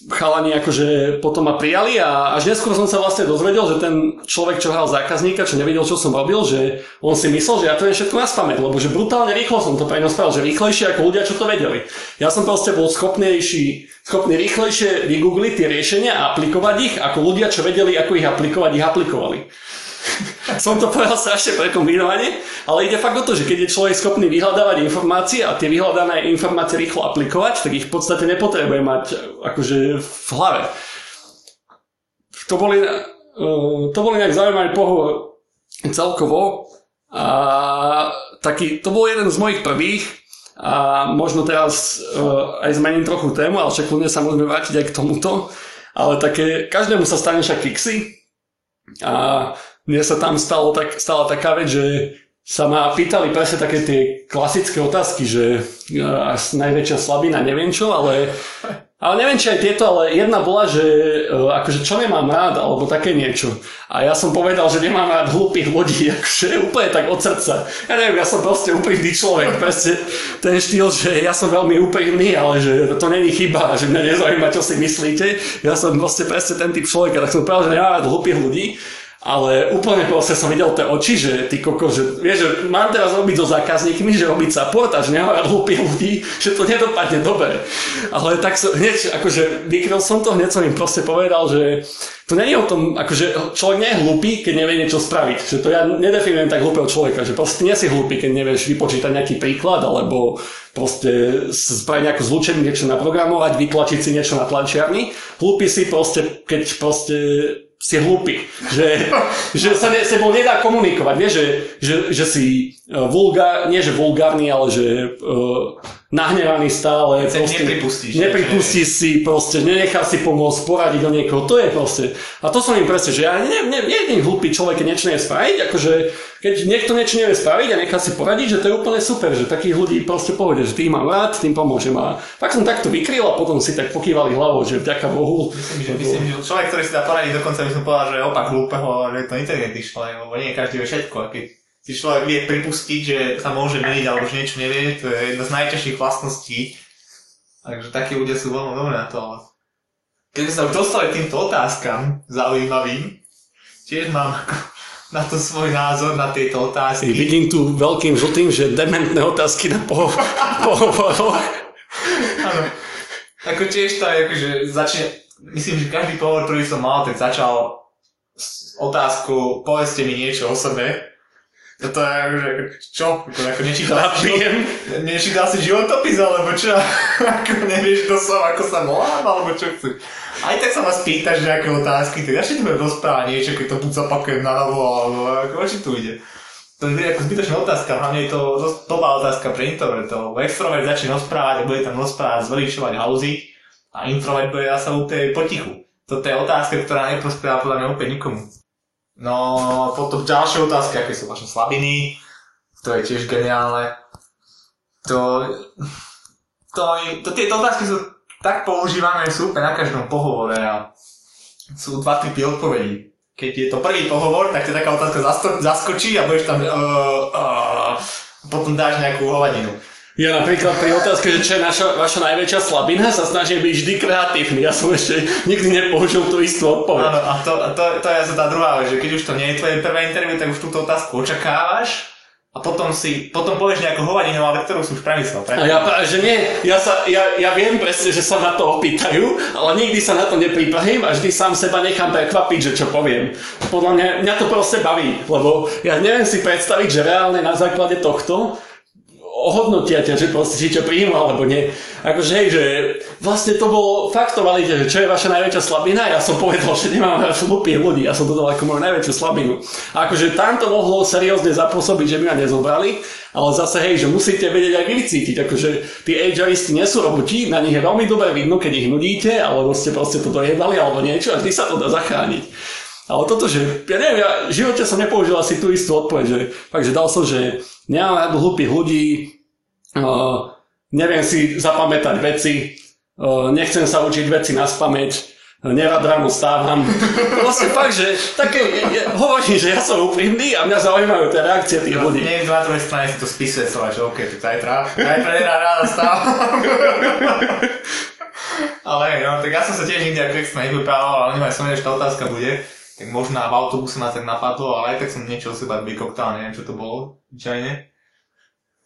chalani akože potom ma prijali a až neskôr som sa vlastne dozvedel, že ten človek, čo hral zákazníka, čo nevedel, čo som robil, že on si myslel, že ja to viem všetko na spamäť, lebo že brutálne rýchlo som to pre spravil, že rýchlejšie ako ľudia, čo to vedeli. Ja som proste bol schopnejší, schopný rýchlejšie vygoogliť tie riešenia a aplikovať ich, ako ľudia, čo vedeli, ako ich aplikovať, ich aplikovali. [LAUGHS] som to povedal strašne prekombinovane, ale ide fakt o to, že keď je človek schopný vyhľadávať informácie a tie vyhľadané informácie rýchlo aplikovať, tak ich v podstate nepotrebuje mať akože v hlave. To boli, uh, to boli nejak zaujímavý pohovor celkovo a taký, to bol jeden z mojich prvých a možno teraz uh, aj zmením trochu tému, ale však kľudne sa môžeme vrátiť aj k tomuto. Ale také, každému sa stane však kiksy a mne sa tam stalo tak, stala taká vec, že sa ma pýtali presne také tie klasické otázky, že uh, až najväčšia slabina, neviem čo, ale ale neviem, či aj tieto, ale jedna bola, že uh, akože čo nemám rád, alebo také niečo. A ja som povedal, že nemám rád hlúpých ľudí, [LAUGHS] akože úplne tak od srdca. Ja neviem, ja som proste úprimný človek, proste ten štýl, že ja som veľmi úprimný, ale že to není chyba, že mňa nezaujíma, čo si myslíte. Ja som proste presne ten typ človeka, tak som povedal, že nemám rád hlúpých ľudí. Ale úplne proste som videl tie oči, že ty koko, že vieš, že mám teraz robiť so zákazníkmi, že robiť support a že nehovať hlúpych ľudí, [LAUGHS] že to nedopadne dobre. Ale tak som hneď, akože vykryl som to, hneď som im proste povedal, že to nie je o tom, akože človek nie je hlúpy, keď nevie niečo spraviť. Že to ja nedefinujem tak hlúpeho človeka, že proste nie si hlúpy, keď nevieš vypočítať nejaký príklad, alebo proste spraviť nejakú zlučenie, niečo naprogramovať, vytlačiť si niečo na tlačiarni. Hlúpy si proste, keď proste si hlúpy, že, že sa ne, sebou nedá komunikovať, vieš, že, že, že si uh, vulgár, nie že vulgárny, ale že uh, nahnevaný stále. Keď sa nepripustíš. Nepripustíš si, proste, nenechá si pomôcť, poradiť o niekoho, to je proste. A to som im presne, že ja ne, ne, nie je hlúpy človek, keď niečo nevie spraviť, akože keď niekto niečo nevie spraviť a nechá si poradiť, že to je úplne super, že takých ľudí proste povede, že tým mám rád, tým pomôžem. A tak som takto vykryl a potom si tak pokývali hlavou, že vďaka Bohu. Myslím, že, myslím, že človek, ktorý si dá poradiť, dokonca by som povedal, že opak hlúpeho, že je to inteligentný človek, lebo nie každý vie všetko. A keď si človek vie pripustiť, že sa môže meniť alebo že niečo nevie, to je jedna z najťažších vlastností. Takže takí ľudia sú veľmi dobré na to, keď sme sa už dostali týmto otázkam zaujímavým, tiež mám na to svoj názor, na tieto otázky. Vidím tu veľkým žltým, že dementné otázky na poho- [LAUGHS] pohovoroch. Áno. Ako tiež to je, akože začne, myslím, že každý pohovor, ktorý som mal, tak začal s otázkou, povedzte mi niečo o sebe. Toto je, že čo? Ako, ako nečítal, si život, nečítal si životopis, alebo čo? [LAUGHS] ako nevieš, kto som, ako sa volám, alebo čo chceš. Aj tak sa ma spýtaš nejaké otázky, tak si tu budem rozprávať niečo, keď to buď zopakujem na novo, alebo ako či tu ide. To je ako zbytočná otázka, hlavne je to topá otázka pre introvertov. Extrovert začne rozprávať a bude tam rozprávať, zveličovať halúzy a introvert bude zase úplne potichu. Toto je otázka, ktorá neprospieva podľa mňa úplne nikomu. No, potom ďalšia otázka, aké sú vaše slabiny, to je tiež geniálne. To, to, to tieto otázky sú tak používané, sú úplne na každom pohovore a sú dva typy odpovedí. Keď je to prvý pohovor, tak ťa taká otázka zaskočí a budeš tam uh, uh, potom dáš nejakú hovadinu. Ja napríklad pri otázke, že čo je naša, vaša najväčšia slabina, sa snažím byť vždy kreatívny. Ja som ešte nikdy nepoužil tú istú odpoveď. Áno, a to, to, to je asi tá druhá vec, že keď už to nie je tvoje prvé interview, tak už túto otázku očakávaš a potom si, potom povieš nejakú hovadinu, ale ktorú si už premyslel. A ja že nie, ja, sa, ja, ja viem presne, že sa na to opýtajú, ale nikdy sa na to nepripravím a vždy sám seba nechám prekvapiť, že čo poviem. Podľa mňa, mňa to proste baví, lebo ja neviem si predstaviť, že reálne na základe tohto ohodnotia ťa, že proste či čo príjmu alebo nie. Akože hej, že vlastne to bolo fakt že čo je vaša najväčšia slabina, ja som povedal, že nemám rád hlupých ľudí, ja som to dal ako moju najväčšiu slabinu. A akože tam to mohlo seriózne zapôsobiť, že by ma nezobrali, ale zase hej, že musíte vedieť aj vy vycítiť, akože tí ageristi nie sú roboti, na nich je veľmi dobre vidno, keď ich nudíte, alebo ste proste to dojebali alebo niečo a vždy sa to dá zachrániť. Ale toto, že ja neviem, ja v živote som nepoužil asi tú istú odpoveď, že fakt, že dal som, že nemám rád hlúpych ľudí, uh, neviem si zapamätať veci, uh, nechcem sa učiť veci na spameť, nerad ráno stávam. Vlastne fakt, že také, ja, hovorím, že ja som úprimný a mňa zaujímajú tie reakcie tých ľudí. Nie, na druhej strane si to spisuje celé, že OK, tak zajtra, zajtra nedá ráda stávam. [LAUGHS] ale no, tak ja som sa tiež nikdy ako extra nevyprával, ale nemaj som že tá otázka bude. Tak možno v autobuse ma tak napadlo, ale aj tak som niečo o seba vykoktal, neviem čo to bolo, zvyčajne.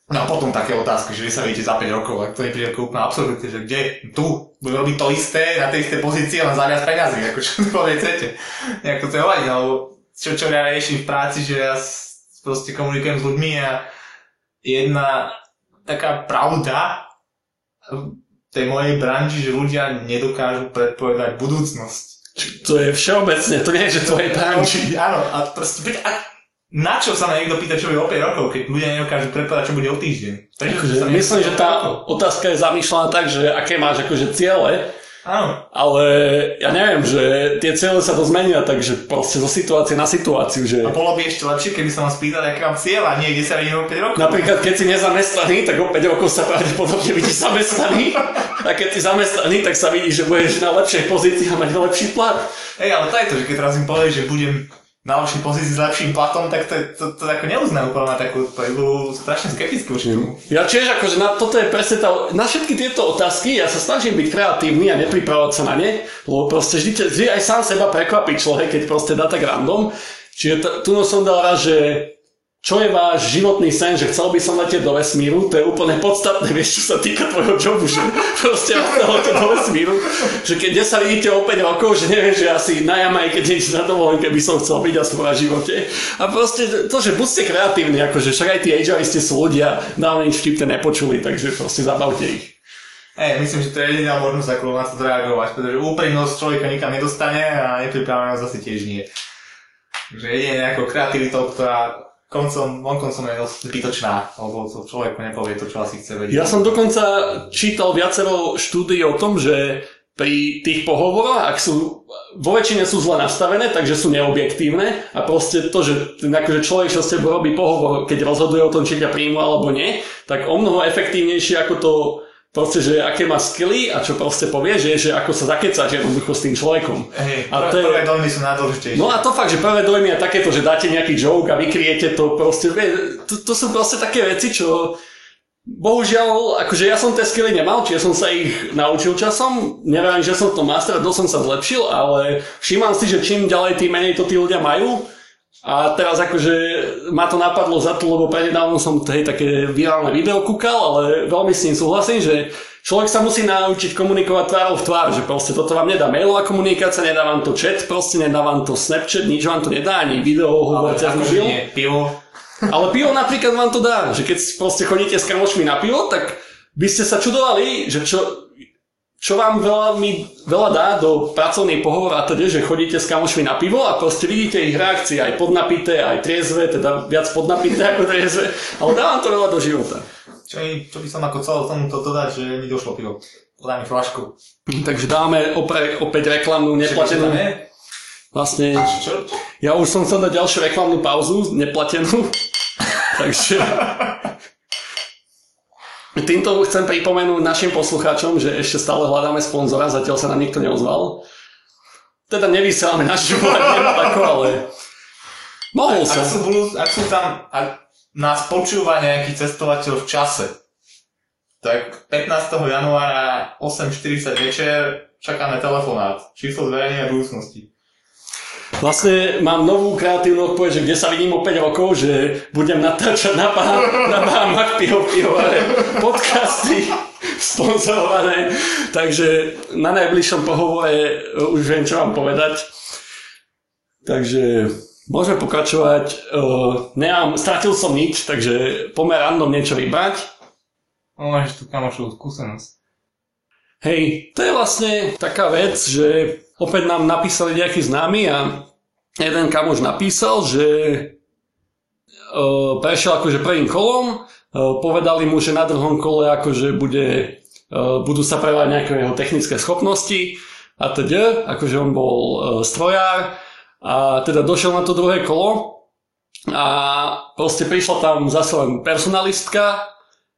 No a potom také otázky, že vy sa vidíte za 5 rokov, ak to nepríde ako úplne absurdite, že kde, tu, budem robiť to isté, na tej istej pozícii, len za viac peniazy, ako čo to chcete. Nejak to je hovadiť, alebo čo, čo ja riešim v práci, že ja proste komunikujem s ľuďmi a jedna taká pravda v tej mojej branži, že ľudia nedokážu predpovedať budúcnosť. To je všeobecne, to nie je, že tvojej branži. [LAUGHS] Áno, a proste, a na čo sa ma niekto pýta, čo bude o 5 rokov, keď ľudia nedokážu predpovedať, čo bude o týždeň? Prečo Akože, myslím, že tá o 5 rokov? otázka je zamýšľaná tak, že aké máš akože ciele, Áno, ale ja neviem, že tie ciele sa to zmenia, takže proste zo situácie na situáciu, že a bolo by ešte lepšie, keby som vás pýtal, aké mám cieľ a nie, kde sa vidím o 5 rokov. napríklad keď si nezamestnaný, tak o 5 rokov sa pravdepodobne vidíš zamestnaný a keď si zamestnaný, tak sa vidíš, že budeš na lepšej pozícii a mať lepší plat. Hej, ale to je to, že keď teraz im povieš, že budem na lepšej pozícii s lepším platom, tak to, to, to, to ako neuznajú podľa mňa takú, to budú strašne skeptickí voči tomu. Ja tiež akože na, toto je presne tá, na všetky tieto otázky ja sa snažím byť kreatívny a nepripravovať sa na ne, lebo proste vždy, vždy aj sám seba prekvapí človek, keď proste dá tak random. Čiže t- tu som dal raz, že čo je váš životný sen, že chcel by som letieť do vesmíru, to je úplne podstatné, vieš, čo sa týka tvojho jobu, že proste letieť do vesmíru, že keď dnes sa vidíte o 5 rokov, že neviem, že asi na Jamajke keď na dovolenke by som chcel byť aspoň na živote. A proste to, že buď ste kreatívni, akože však aj tí ageristi sú ľudia, dávno nič vtipne nepočuli, takže proste zabavte ich. Hej, myslím, že to je jediná možnosť, ako na to reagovať, pretože úprimnosť človeka nikam nedostane a nepripravenosť asi tiež nie. Takže jedine nejakou kreativitou, ktorá koncom, vonkoncom je zbytočná, lebo to človeku nepovie to, čo asi chce vedieť. Ja som dokonca čítal viacero štúdií o tom, že pri tých pohovoroch, ak sú vo väčšine sú zle nastavené, takže sú neobjektívne a proste to, že akože človek, čo s tebou robí pohovor, keď rozhoduje o tom, či ťa príjmu alebo nie, tak o mnoho efektívnejšie ako to proste, že aké má skily a čo proste povie, že, že ako sa zakecať jednoducho s tým človekom. Hej, A prvé, to je- prvé dojmy sú najdôležitejšie. No a to fakt, že prvé dojmy je takéto, že dáte nejaký joke a vykriete to proste, to, to sú proste také veci, čo bohužiaľ, akože ja som tie skily nemal, čiže som sa ich naučil časom, neviem, že som to master, dosť som sa zlepšil, ale všímam si, že čím ďalej, tým menej to tí ľudia majú. A teraz akože ma to napadlo za to, lebo prednedávno som hej, také virálne video kúkal, ale veľmi s ním súhlasím, že človek sa musí naučiť komunikovať tvárou v tvár, že proste toto vám nedá mailová komunikácia, nedá vám to chat, proste nedá vám to Snapchat, nič vám to nedá, ani video hovor cez akože mobil. pivo. Ale pivo napríklad vám to dá, že keď proste chodíte s kamošmi na pivo, tak by ste sa čudovali, že čo, čo vám veľa, mi, veľa dá do pracovnej pohovor a teda, že chodíte s kamošmi na pivo a proste vidíte ich reakcie, aj podnapité, aj triezve, teda viac podnapité [LAUGHS] ako triezve, ale dá vám to veľa do života. Čo, mi- čo by som ako chcel tomuto dodať, že mi došlo pivo. Podaj mi flašku. Takže dáme opre, opäť reklamnú neplatenú. Vlastne, ja už som chcel dať ďalšiu reklamnú pauzu, neplatenú. [LAUGHS] Takže... [LAUGHS] Týmto chcem pripomenúť našim poslucháčom, že ešte stále hľadáme sponzora, zatiaľ sa nám nikto neozval. Teda nevysielame našu [LAUGHS] ako, ale mohol som. Ak sú, ak sú tam, ak nás počúva nejaký cestovateľ v čase, tak 15. januára 8.40 večer čakáme telefonát. Číslo zverejnenia budúcnosti. Vlastne mám novú kreatívnu odpoveď, že kde sa vidím o 5 rokov, že budem natáčať na, pá, na Bahamach pivo pivové podcasty sponzorované. Takže na najbližšom pohovore e, už viem, čo vám povedať. Takže môžeme pokračovať. Uh, nemám, stratil som nič, takže pomer random niečo vybrať. No, máš tu kamošovú skúsenosť. Hej, to je vlastne taká vec, že opäť nám napísali nejakí známi a jeden kamoš napísal, že uh, prešiel akože prvým kolom, uh, povedali mu, že na druhom kole akože bude, uh, budú sa prevať nejaké jeho technické schopnosti a teda, akože on bol strojár a teda došiel na to druhé kolo a proste prišla tam zase len personalistka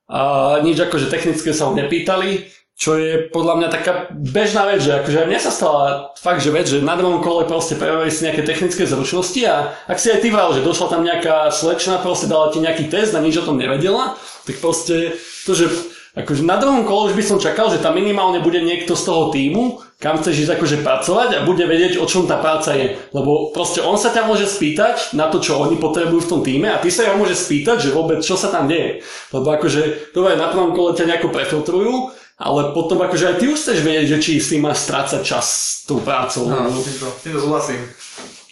a nič akože technické sa ho nepýtali, čo je podľa mňa taká bežná vec, že akože mne sa stala fakt, že vec, že na druhom kole proste prejavili si nejaké technické zručnosti a ak si aj ty vral, že došla tam nejaká slečna, proste dala ti nejaký test a nič o tom nevedela, tak proste to, že akože na druhom kole už by som čakal, že tam minimálne bude niekto z toho týmu, kam chceš ísť akože pracovať a bude vedieť, o čom tá práca je. Lebo proste on sa ťa môže spýtať na to, čo oni potrebujú v tom týme a ty sa ho môže spýtať, že vôbec čo sa tam deje. Lebo akože, dobre, na prvom kole ťa nejako prefiltrujú, ale potom akože aj ty už chceš vedieť, že či s tým máš strácať čas s tou prácou. No, s týmto, s týmto súhlasím.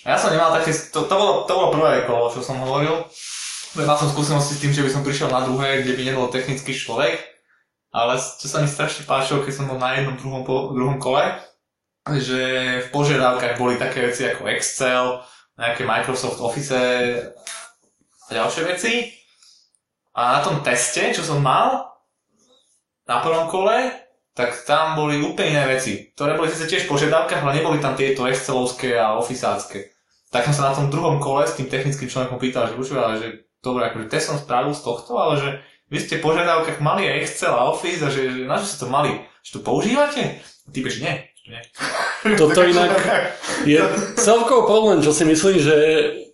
Ja som nemal také, to, to, bolo, to bolo prvé kolo, čo som hovoril. Mal som skúsenosti s tým, že by som prišiel na druhé, kde by nebol technický človek. Ale čo sa mi strašne páčilo, keď som bol na jednom druhom, po, druhom kole, že v požiadavkách boli také veci ako Excel, nejaké Microsoft Office a ďalšie veci. A na tom teste, čo som mal, na prvom kole, tak tam boli úplne iné veci, ktoré boli síce tiež v požiadavkách, ale neboli tam tieto Excelovské a Officeácké. Tak som sa na tom druhom kole s tým technickým človekom pýtal, že počúva, že dobre, akože test som spravil z tohto, ale že vy ste požiadavkách mali aj Excel a Office a že, že na čo ste to mali? Že to používate? A ty bež, nie. nie. [LAUGHS] Toto [LAUGHS] inak je celkovo problém, čo si myslím, že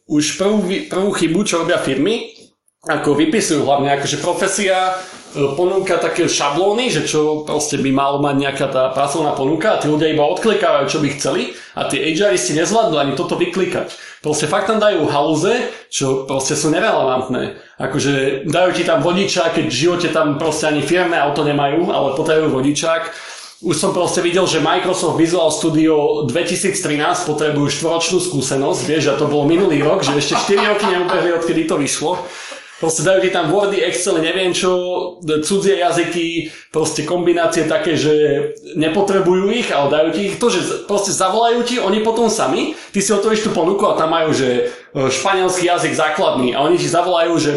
už prvú, prvú chybu, čo robia firmy, ako vypisujú hlavne akože profesia, e, ponúka také šablóny, že čo proste by mal mať nejaká tá pracovná ponuka a tí ľudia iba odklikávajú, čo by chceli a tí HRisti nezvládnu ani toto vyklikať. Proste fakt tam dajú halúze, čo proste sú nerelevantné. Akože dajú ti tam vodičák, keď v živote tam proste ani firmné auto nemajú, ale potrebujú vodičák. Už som proste videl, že Microsoft Visual Studio 2013 potrebujú štvoročnú skúsenosť, vieš, a to bolo minulý rok, že ešte 4 roky neubehli, odkedy to vyšlo. Proste dajú ti tam Wordy, Excel, neviem čo, cudzie jazyky, proste kombinácie také, že nepotrebujú ich, ale dajú ti ich. To, že proste zavolajú ti, oni potom sami, ty si otvoríš tú ponuku a tam majú, že e, španielský jazyk základný a oni ti zavolajú, že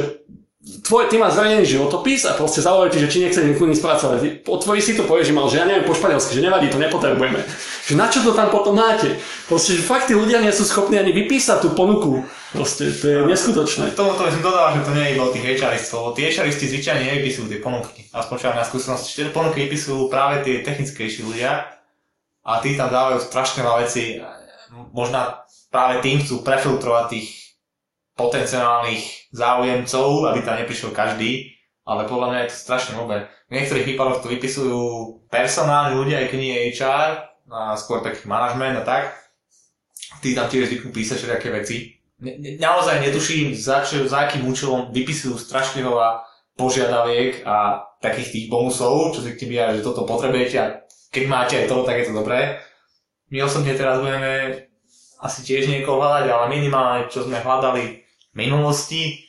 tvoj, ty máš zranený životopis a proste zavolajú ti, že či nechceš niekoho spracovať. Ty Otvorí si to, povieš, že mal, že ja neviem po španielsky, že nevadí, to nepotrebujeme. Že na čo to tam potom máte? Proste, že fakt tí ľudia nie sú schopní ani vypísať tú ponuku. Proste, to je neskutočné. Tomu to by som dodal, že to nie je iba o tých HRistov, lebo tí HRisti zvyčajne nevypisujú tie ponuky. Aspoň čo na skúsenosti, tie ponuky vypisujú práve tie technickejší ľudia a tí tam dávajú strašné veľa veci. Možno práve tým chcú prefiltrovať tých potenciálnych záujemcov, aby tam neprišiel každý, ale podľa mňa je to strašne nové. V niektorých prípadoch to vypisujú personálni ľudia, aj keď nie HR, a skôr taký manažment a tak. Tí tam tiež zvyknú písať všetké veci. Ne, naozaj netuším, za, čo, za akým účelom vypisujú strašne veľa požiadaviek a takých tých bonusov, čo si k že toto potrebujete a keď máte aj to, tak je to dobré. My osobne teraz budeme asi tiež niekoho hľadať, ale minimálne, čo sme hľadali minulosti,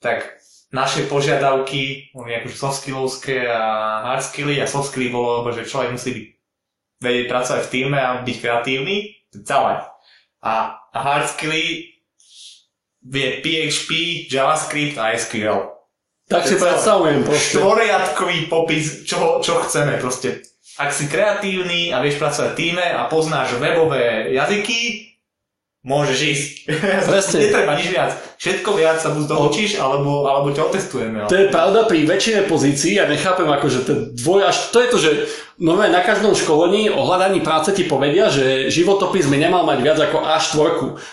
tak naše požiadavky, akože soft skillovské a hard skilly a soft skilly bolo, že človek musí byť, vedieť pracovať v týme a byť kreatívny, to celé. A, a hard skilly vie PHP, JavaScript a SQL. Tak si predstavujem proste. Štvoriadkový popis, čo, čo chceme proste. Ak si kreatívny a vieš pracovať v týme a poznáš webové jazyky, môžeš ísť. [LAUGHS] Presne. Netreba nič viac. Všetko viac sa buď doučíš, alebo, alebo ťa otestujeme. To je pravda pri väčšine pozícií, ja nechápem ako, že to dvoj až, to je to, že normálne na každom školení o hľadaní práce ti povedia, že životopis by nemal mať viac ako A4,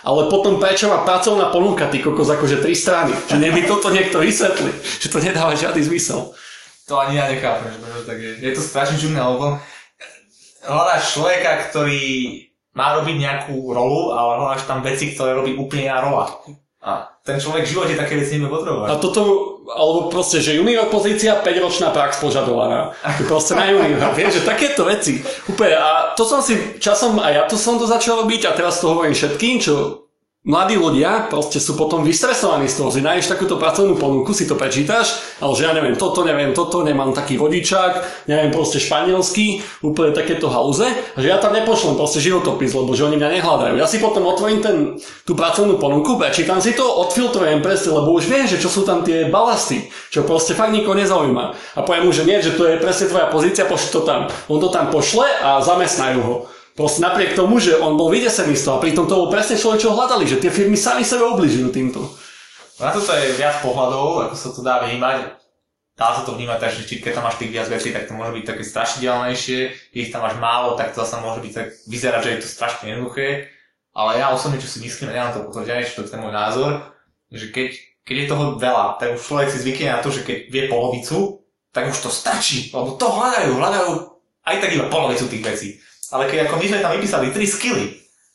ale potom prečo má pracovná ponuka, ty kokos, akože tri strany. Že neby toto niekto vysvetli, že to nedáva žiadny zmysel. To ani ja nechápem, že to tak je. Je to strašne čudné, lebo hľadáš človeka, ktorý má robiť nejakú rolu, ale hľadáš tam veci, ktoré robí úplne iná rola. A ten človek v živote také veci nebude potrebovať. A toto, alebo proste, že junior pozícia, 5-ročná prax požadovaná. [LAUGHS] Proste na junior. Vieš, že takéto veci. Úplne. A to som si časom, a ja to som to začal robiť a teraz to hovorím všetkým, čo mladí ľudia proste sú potom vystresovaní z toho, že nájdeš takúto pracovnú ponuku, si to prečítaš, ale že ja neviem toto, neviem toto, nemám taký vodičák, neviem proste španielský, úplne takéto hauze, a že ja tam nepošlem proste životopis, lebo že oni mňa nehľadajú. Ja si potom otvorím ten, tú pracovnú ponuku, prečítam si to, odfiltrujem presne, lebo už viem, že čo sú tam tie balasty, čo proste fakt nikoho nezaujíma. A poviem mu, že nie, že to je presne tvoja pozícia, pošli to tam. On to tam pošle a zamestnajú ho. Proste napriek tomu, že on bol vydesený z toho a pritom to bol presne človek, čo hľadali, že tie firmy sami sebe obližujú týmto. Na toto je viac pohľadov, ako sa to dá vnímať. Dá sa to vnímať tak, že keď tam máš tých viac vecí, tak to môže byť také strašidelnejšie. Keď tam máš málo, tak to zase môže byť tak vyzerať, že je to strašne jednoduché. Ale ja osobne, čo si myslím, ja to potvrdené, čo to je môj názor, že keď, keď je toho veľa, tak už človek si zvykne na to, že keď vie polovicu, tak už to stačí, lebo to hľadajú, hľadajú aj tak iba polovicu tých vecí. Ale keď ako my sme tam vypísali tri skilly,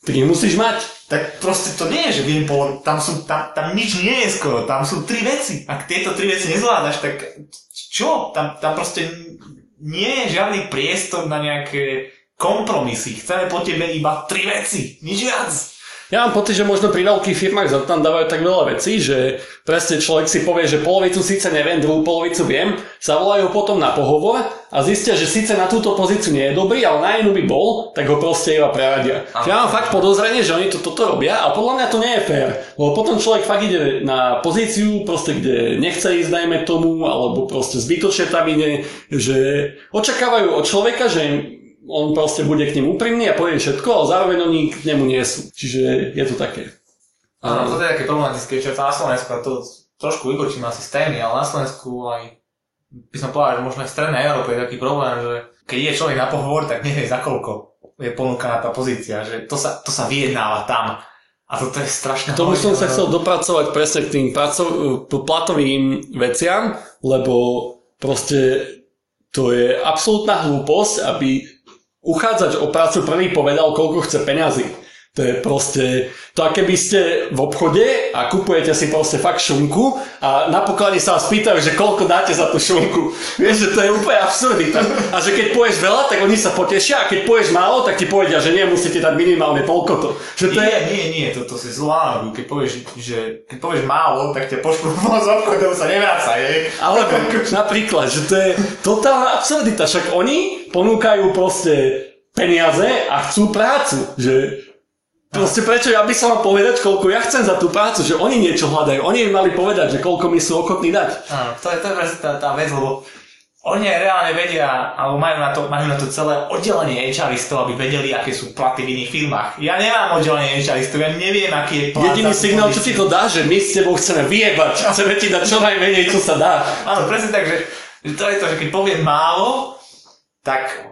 tak ich musíš mať. Tak proste to nie je, že viem po, tam, sú, tam, tam nič nie je skoro, tam sú tri veci. Ak tieto tri veci nezvládaš, tak čo? Tam, tam proste nie je žiadny priestor na nejaké kompromisy. Chceme po tebe iba tri veci, nič viac. Ja mám pocit, že možno pri veľkých firmách za tam dávajú tak veľa vecí, že presne človek si povie, že polovicu síce neviem, druhú polovicu viem, zavolajú potom na pohovor a zistia, že síce na túto pozíciu nie je dobrý, ale na inú by bol, tak ho proste iba preradia. Ja mám fakt podozrenie, že oni to toto robia a podľa mňa to nie je fér. Lebo potom človek fakt ide na pozíciu, proste kde nechce ísť, dajme tomu, alebo proste zbytočne tam ide, že očakávajú od človeka, že on proste bude k ním úprimný a povie všetko, ale zároveň oni k nemu nie sú. Čiže je to také. Áno, to je také problematické, čo na Slovensku, a to trošku vybočím asi z témy, ale na Slovensku aj by som povedal, že možno aj v Strednej Európe je taký problém, že keď je človek na pohovor, tak nevie za koľko je ponúkaná tá pozícia, že to sa, to sa vyjednáva tam. A toto je strašné. Tomu som sa chcel dopracovať presne k tým pracov, platovým veciam, lebo proste to je absolútna hlúposť, aby uchádzač o prácu prvý povedal, koľko chce peňazí. To je proste, to aké by ste v obchode a kupujete si proste fakt šunku a na poklade sa vás pýtajú, že koľko dáte za tú šunku. Vieš, že to je úplne absurdita. A že keď povieš veľa, tak oni sa potešia a keď povieš málo, tak ti povedia, že nie, musíte dať minimálne toľko to. Že to nie, je... nie, nie, toto si zlá. Keď povieš, že keď povieš málo, tak ťa pošlú [LAUGHS] z obchodu, sa nevráca, je. Alebo [LAUGHS] napríklad, že to je totálna absurdita. Však oni ponúkajú proste peniaze a chcú prácu. Že Proste prečo ja by som mal povedať, koľko ja chcem za tú prácu, že oni niečo hľadajú. Oni im mali povedať, že koľko mi sú ochotní dať. Áno, to je, to je tá, tá vec, lebo oni aj reálne vedia, alebo majú na to, majú na to celé oddelenie HRistov, aby vedeli, aké sú platy v iných firmách. Ja nemám oddelenie HRistov, ja neviem, aký je plat. Jediný signál, čo ti to dá, že my s tebou chceme vyjebať. [LAUGHS] Chceme ti dať čo najmenej, čo sa dá. Áno, presne tak, že, že to je to, že keď poviem málo, tak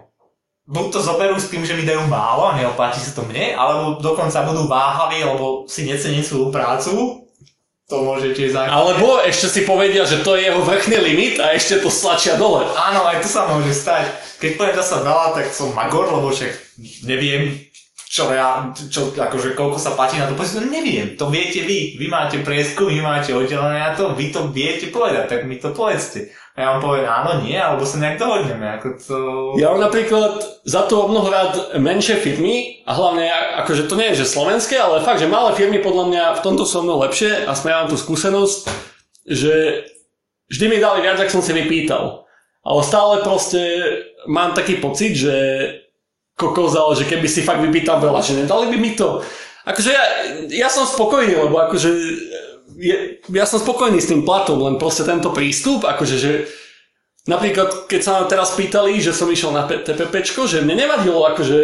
buď to zoberú s tým, že mi dajú málo a neoplatí sa to mne, alebo dokonca budú váhaví, lebo si necení svoju prácu. To môže tiež základ. Alebo ešte si povedia, že to je jeho vrchný limit a ešte to stlačia dole. Áno, aj to sa môže stať. Keď poviem zasa veľa, tak som magor, lebo však neviem, čo ja, čo, akože koľko sa platí na to pozíciu, neviem. To viete vy. Vy máte prieskum, vy máte oddelené na to, vy to viete povedať, tak mi to povedzte. A ja vám poviem áno, nie, alebo sa nejak dohodneme. Ako to... Ja mám napríklad za to o mnoho rád menšie firmy a hlavne akože to nie je, že slovenské, ale fakt, že malé firmy podľa mňa v tomto sú o mnoho lepšie a sme mám tú skúsenosť, že vždy mi dali viac, ak som si vypýtal. Ale stále proste mám taký pocit, že kokos, že keby si fakt vypýtal veľa, že nedali by mi to. Akože ja, ja som spokojný, lebo akože je, ja som spokojný s tým platom, len proste tento prístup, akože že Napríklad, keď sa ma teraz pýtali, že som išiel na TPPčko, že mne nevadilo, akože,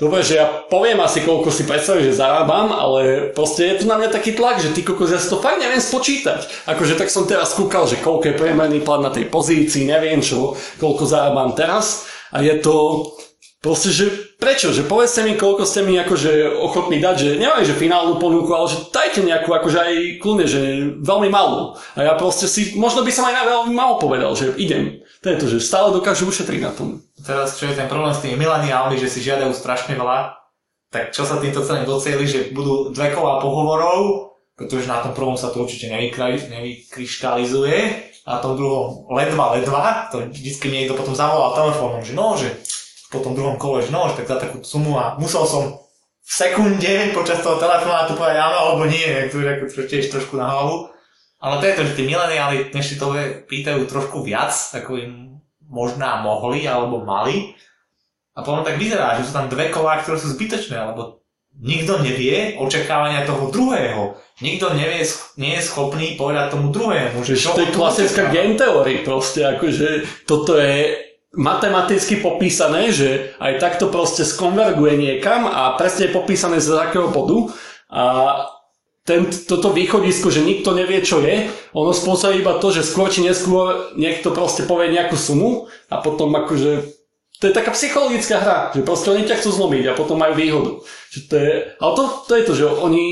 dobre, že ja poviem asi, koľko si predstavíš, že zarábam, ale proste je tu na mňa taký tlak, že ty kokos, ja si to fakt neviem spočítať. Akože tak som teraz kúkal, že koľko je priemerný plat na tej pozícii, neviem čo, koľko zarábam teraz a je to proste, že prečo, že povedzte mi, koľko ste mi akože ochotní dať, že neviem, že finálnu ponuku, ale že dajte nejakú akože aj kľudne, že veľmi malú. A ja proste si, možno by som aj na veľmi malo povedal, že idem. To je to, že stále dokážu ušetriť na tom. Teraz, čo je ten problém s tými mileniálmi, že si žiadajú strašne veľa, tak čo sa týmto celým docieli, že budú dve kola pohovorov, pretože na tom prvom sa to určite nevykry- nevykryštalizuje, a na tom druhom ledva, ledva, to vždycky mi niekto potom zavolal telefónom, že no, že po tom druhom kole, že no, že tak za takú sumu a musel som v sekunde počas toho telefonátu povedať áno alebo nie, to, ako tiež trošku na hlavu. Ale to je to, že tí mileniáli dnešní to pýtajú trošku viac, ako im možná mohli alebo mali. A potom tak vyzerá, že sú tam dve kolá, ktoré sú zbytočné, lebo nikto nevie očakávania toho druhého. Nikto nevie, nie je schopný povedať tomu druhému, že čo To je klasická game theory proste, akože toto je matematicky popísané, že aj takto proste skonverguje niekam a presne je popísané z akého bodu a ten, toto východisko, že nikto nevie, čo je, ono spôsobí iba to, že skôr či neskôr niekto proste povie nejakú sumu a potom akože to je taká psychologická hra, že proste oni ťa chcú zlomiť a potom majú výhodu. Že to je, ale to, to je to, že oni,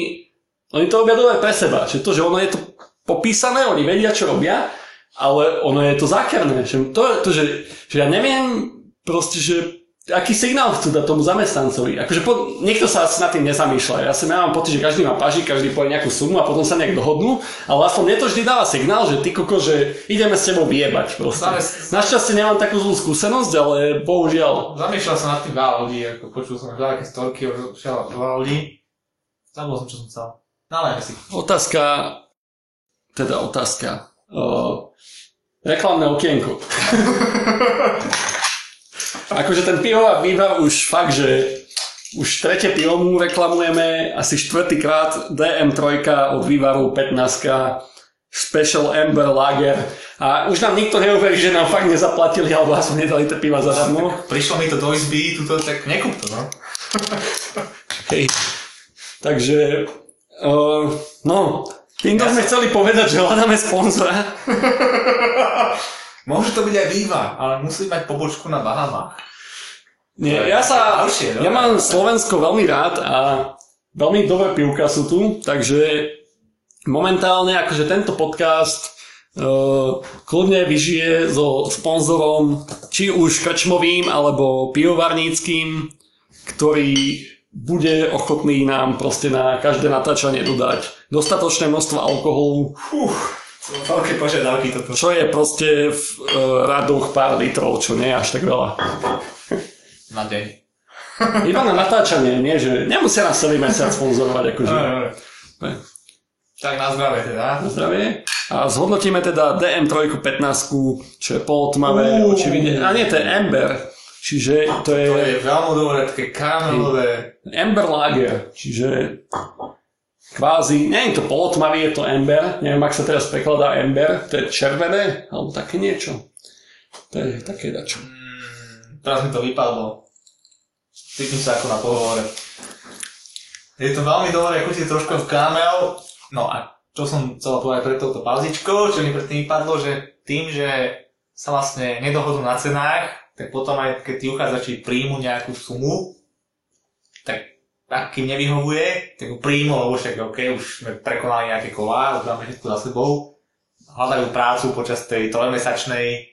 oni to robia dole pre seba, že to, že ono je to popísané, oni vedia, čo robia, ale ono je to zákerné. Že to, to že, že ja neviem proste, že aký signál chcú dať tomu zamestnancovi. Akože po, niekto sa asi nad tým nezamýšľa. Ja si mám pocit, že každý má paži, každý povie nejakú sumu a potom sa nejak dohodnú, ale aspoň mne to vždy dáva signál, že ty koko, že ideme s tebou vyjebať proste. Zamest- Našťastie nemám takú zlú skúsenosť, ale bohužiaľ. Zamýšľal som nad tým veľa ľudí, ako počul som veľké storky od veľa ľudí. Zabudol som, čo som chcel. Nalejme si. Otázka, teda otázka. Uh, reklamné okienko. akože ten pivo a vývar už fakt, že už tretie pivo mu reklamujeme, asi štvrtýkrát DM3 od vývaru 15 Special Amber Lager a už nám nikto neuverí, že nám fakt nezaplatili alebo aspoň nedali tie piva zadarmo. Prišlo mi to do izby, tuto, tak nekúp to, no. Hej. Takže, uh, no, týmto sme chceli povedať, že hľadáme sponzora. [LAUGHS] Môže to byť aj výva, ale musí mať pobočku na Bahamách. Nie, ja sa, Ďalšie, no. ja mám Slovensko veľmi rád a veľmi dobré pivka sú tu, takže momentálne akože tento podcast uh, kľudne vyžije so sponzorom, či už krčmovým alebo pivovarníckým, ktorý bude ochotný nám proste na každé natáčanie dodať dostatočné množstvo alkoholu, sú veľké požiadavky toto. čo je proste v uh, radoch pár litrov, čo nie je až tak veľa. Na deň. [LAUGHS] Iba na natáčanie, nie, že nemusia nás celý mesiac sponzorovať, akože. Ne. Tak na zdravie teda. Na zdravie. A zhodnotíme teda DM3 15, čo je polotmavé, Uú. očividne. A nie, to je Ember. Čiže to je... To je veľmi dobré, také karamelové. Amber Lager, čiže kvázi, nie je to polotmavý, je to ember, neviem, ak sa teraz prekladá ember, to je červené, alebo také niečo. To je také dačo. Mm, teraz mi to vypadlo. Cítim sa ako na pohovore. Je to veľmi dobré, chutí trošku v karamel. No a čo som chcel povedať pre touto pauzičkou, čo mi predtým vypadlo, že tým, že sa vlastne nedohodnú na cenách, tak potom aj keď tí uchádzači príjmu nejakú sumu, tak ak im nevyhovuje, tak ju príjmu, lebo však OK, už sme prekonali nejaké kolá, už máme všetko za sebou, hľadajú prácu počas tej trojmesačnej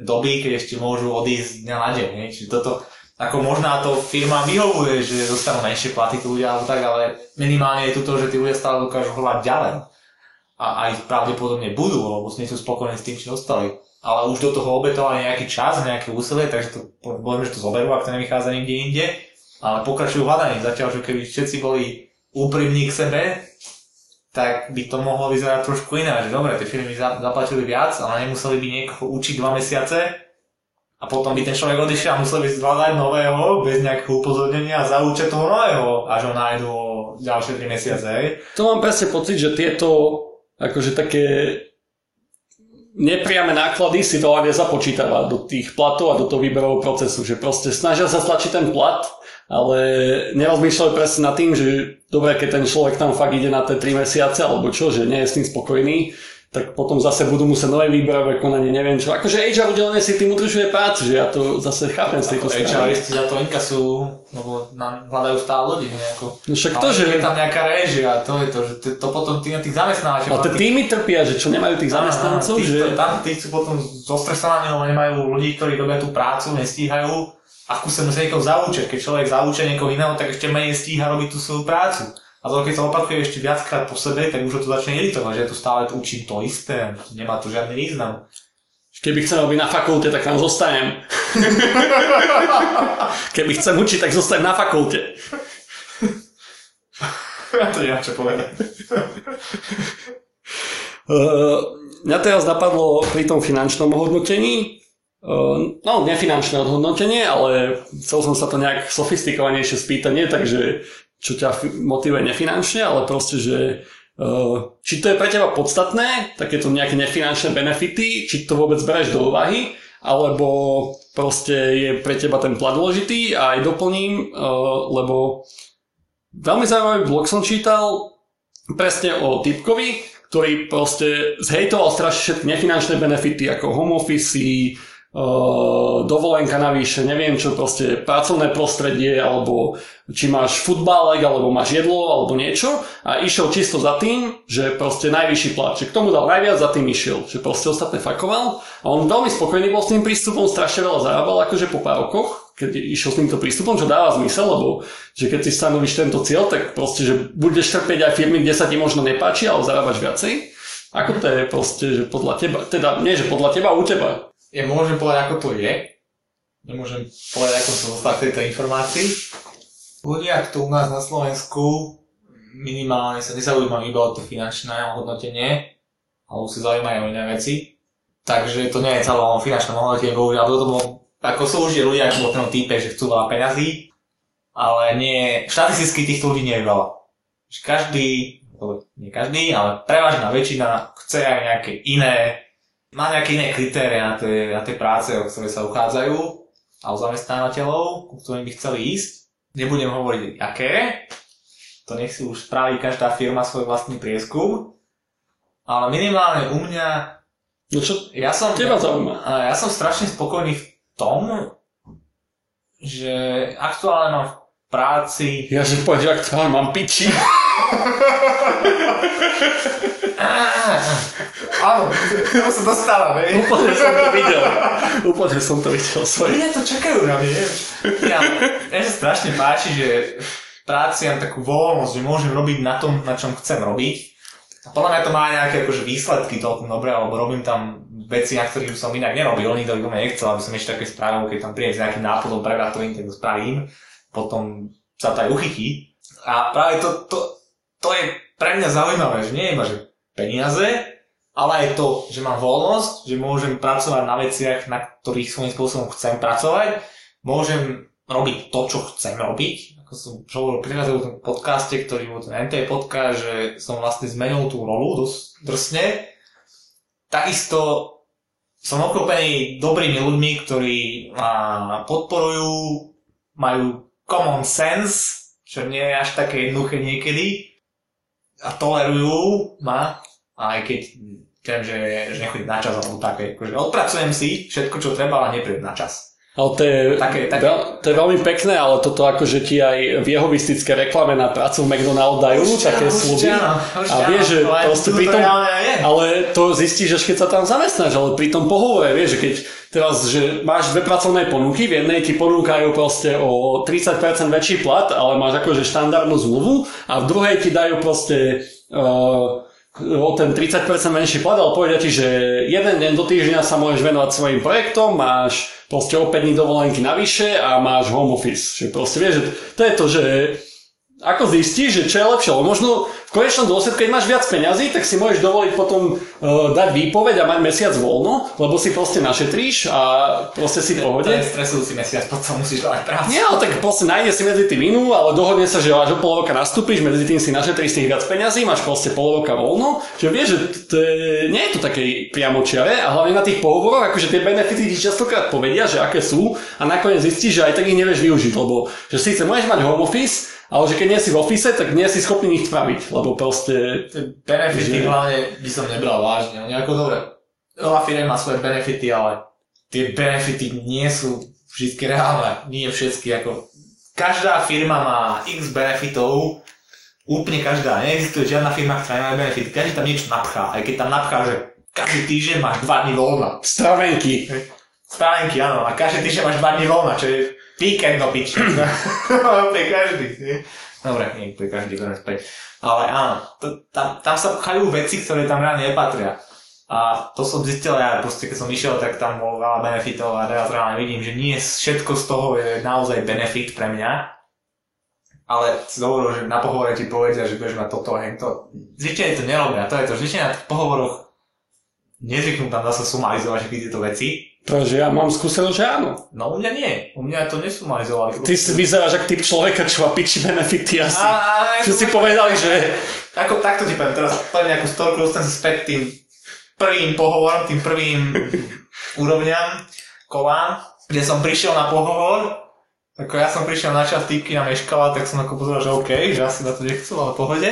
doby, keď ešte môžu odísť dňa na deň. Nie? Čiže toto, ako možná to firma vyhovuje, že dostanú menšie platy tí ľudia alebo tak, ale minimálne je tu to, že tí ľudia stále dokážu hľadať ďalej. A aj pravdepodobne budú, lebo nie sú spokojní s tým, čo dostali ale už do toho obetovali nejaký čas, nejaké úsilie, takže to, poviem, že to zoberú, ak to nevychádza nikde inde, ale pokračujú hľadaní. Zatiaľ, že keby všetci boli úprimní k sebe, tak by to mohlo vyzerať trošku iné, že dobre, tie firmy zaplatili viac, ale nemuseli by niekoho učiť dva mesiace a potom by ten človek odišiel a musel by zvládať nového bez nejakého upozornenia a zaučiť toho nového, až ho nájdu ďalšie 3 mesiace. To mám presne pocit, že tieto akože také nepriame náklady si to vie započítavať do tých platov a do toho výberového procesu, že proste snažia sa stlačiť ten plat, ale nerozmýšľajú presne nad tým, že dobre, keď ten človek tam fakt ide na tie 3 mesiace alebo čo, že nie je s tým spokojný, tak potom zase budú musieť nové výberové konanie, neviem čo. Akože HR udelenie si tým udržuje prácu, že ja to zase chápem z tejto strany. HRisti za to inkasujú, lebo nám hľadajú stále ľudí nejako. No však to, že... je tam nejaká réžia, to je to, že to, to potom tí, tých zamestnávateľov... A tie týmy trpia, že čo nemajú tých zamestnancov, že... Tam tí sú potom zostresovaní, lebo nemajú ľudí, ktorí robia tú prácu, nestíhajú. Ako sa musia niekoho zaučiť. Keď človek zaučia niekoho iného, tak ešte menej stíha robiť tú svoju prácu. A to keď sa opakuje ešte viackrát po sebe, tak už to začne iritovať, že ja tu stále učím to isté, nemá to žiadny význam. Keby chcem robiť na fakulte, tak tam zostanem. [LAUGHS] Keby chcem učiť, tak zostanem na fakulte. ja to nemám čo povedať. Uh, [LAUGHS] mňa teraz napadlo pri tom finančnom hodnotení, no nefinančné hodnotenie, ale chcel som sa to nejak sofistikovanejšie spýtať, nie takže čo ťa motivuje nefinančne, ale proste, že uh, či to je pre teba podstatné, takéto nejaké nefinančné benefity, či to vôbec bereš do úvahy, alebo proste je pre teba ten plat dôležitý a aj doplním, uh, lebo veľmi zaujímavý blog som čítal presne o typkovi, ktorý proste zhejtoval strašne všetky nefinančné benefity ako home office, dovolenka navyše, neviem čo, proste pracovné prostredie, alebo či máš futbálek, alebo máš jedlo, alebo niečo. A išiel čisto za tým, že proste najvyšší plat, že k tomu dal najviac, za tým išiel, že proste ostatné fakoval. A on veľmi spokojný bol s tým prístupom, strašne veľa zarábal akože po pár rokoch, keď išiel s týmto prístupom, čo dáva zmysel, lebo že keď si stanovíš tento cieľ, tak proste, že budeš trpieť aj firmy, kde sa ti možno nepáči, ale zarábaš viacej. Ako to je proste, že podľa teba, teda nie, že podľa teba, u teba, ja môžem povedať, ako to je. Nemôžem povedať, ako som dostal k tejto informácii. Ľudia tu u nás na Slovensku minimálne sa nezaujímajú iba o to finančné hodnotenie, ale si zaujímajú o iné veci. Takže to nie je celé o finančnom hodnotení, bohužiaľ do toho, ako sú už ľudia ako ten týpe, že chcú veľa peňazí, ale nie, štatisticky týchto ľudí nie je veľa. Každý, nie každý, ale prevažná väčšina chce aj nejaké iné má nejaké iné kritéria na tie, na tie práce, o ktoré sa uchádzajú a o zamestnávateľov, ku ktorým by chceli ísť. Nebudem hovoriť aké, to nech si už spraví každá firma svoj vlastný prieskum, ale minimálne u mňa... No čo ja som, teba zaujíma? Ja som strašne spokojný v tom, že aktuálne mám v práci... Ja že povedal, že aktuálne mám piči. [LAUGHS] Áno, to sa dostáva, hej. Úplne som to videl. Úplne som to videl. Sorry. Ľudia to čakajú na mňa, Ja, ja sa strašne páči, že v práci mám takú voľnosť, že môžem robiť na tom, na čom chcem robiť. A podľa mňa to má nejaké akože výsledky toľko dobré, alebo robím tam veci, na ktorých som inak nerobil, nikto by ma nechcel, aby som ešte také spravil, keď tam príde s nejakým nápadom prevratujem, tak to spravím. Potom sa to aj uchytí. A práve to, to, to je pre mňa zaujímavé, že nie je iba, že peniaze, ale aj to, že mám voľnosť, že môžem pracovať na veciach, na ktorých svojím spôsobom chcem pracovať, môžem robiť to, čo chcem robiť. Ako som hovoril pri tom podcaste, ktorý bol ten NT podcast, že som vlastne zmenil tú rolu dosť drsne. Takisto som obklopený dobrými ľuďmi, ktorí ma podporujú, majú common sense, čo nie je až také jednoduché niekedy a tolerujú ma, aj keď viem, že, že nechodím na čas alebo také. Akože odpracujem si všetko, čo treba, ale neprídem na čas. Ale to je, také, také... to je veľmi pekné, ale toto akože ti aj v jehovistické reklame na prácu v McDonald dajú určite, také sluby. A vieš, že proste pri tom, ale to zistíš, že keď sa tam zamestnáš, ale pri tom pohovore, vieš, že keď teraz, že máš dve pracovné ponuky, v jednej ti ponúkajú proste o 30% väčší plat, ale máš akože štandardnú zmluvu a v druhej ti dajú proste uh, o ten 30% menší plat, ale povedia ti, že jeden deň do týždňa sa môžeš venovať svojim projektom, máš proste o 5 dní dovolenky navyše a máš home office. Že proste vieš, že to je to, že ako zistíš, že čo je lepšie? Lebo možno v konečnom dôsledku, keď máš viac peňazí, tak si môžeš dovoliť potom uh, dať výpoveď a mať mesiac voľno, lebo si proste našetríš a proste si v pohode. To je stresujúci mesiac, potom musíš dávať prácu. Nie, ale tak proste nájde si medzi tým inú, ale dohodne sa, že až o pol roka nastúpiš, medzi tým si našetríš tých viac peňazí, máš proste pol roka voľno, že vieš, že to je, nie je to také priamočiare a hlavne na tých pohovoroch, akože tie benefity ti častokrát povedia, že aké sú a nakoniec zistíš, že aj tak ich nevieš využiť, lebo že síce môžeš mať home office, ale že keď nie si v office, tak nie si schopný nič spraviť, lebo proste... Benefity že... hlavne by som nebral vážne. Nejako dobre, veľa firm má svoje benefity, ale tie benefity nie sú vždy reálne. Nie všetky. Ako... Každá firma má x benefitov, úplne každá. Neexistuje žiadna firma, ktorá nemá benefity. Každý tam niečo napchá. Aj keď tam napchá, že každý týždeň máš 2 dní voľna. Stravenky. Stravenky, áno. A každý týždeň máš 2 dní voľna, čo je Víkend do piči. [LAUGHS] pre každý. Nie? Dobre, nie pre každý, berem späť. Ale áno, to, tam, tam sa pchajú veci, ktoré tam reálne nepatria. A to som zistil ja, proste keď som išiel, tak tam bolo veľa benefitov a teraz reálne vidím, že nie všetko z toho je naozaj benefit pre mňa. Ale si hovoril, že na pohovore ti povedia, že budeš mať toto a to. Zvyčajne to nerobia, to je to. Zvyčajne na pohovoroch nezvyknú tam zase sumarizovať všetky tieto veci, Pretože ja mám skúsenosť, že áno. No u mňa nie. U mňa to nesumalizovali. Ty si vyzeráš ako typ človeka, čo má piči benefity asi. A, čo si povedali, že... Ako, takto ti poviem, teraz poviem nejakú storku, dostanem sa späť tým prvým pohovorom, tým prvým úrovňam kolám, kde som prišiel na pohovor, ako ja som prišiel na čas, týpky na meškala, tak som ako pozeral, že OK, že asi na to nechcel, ale pohode.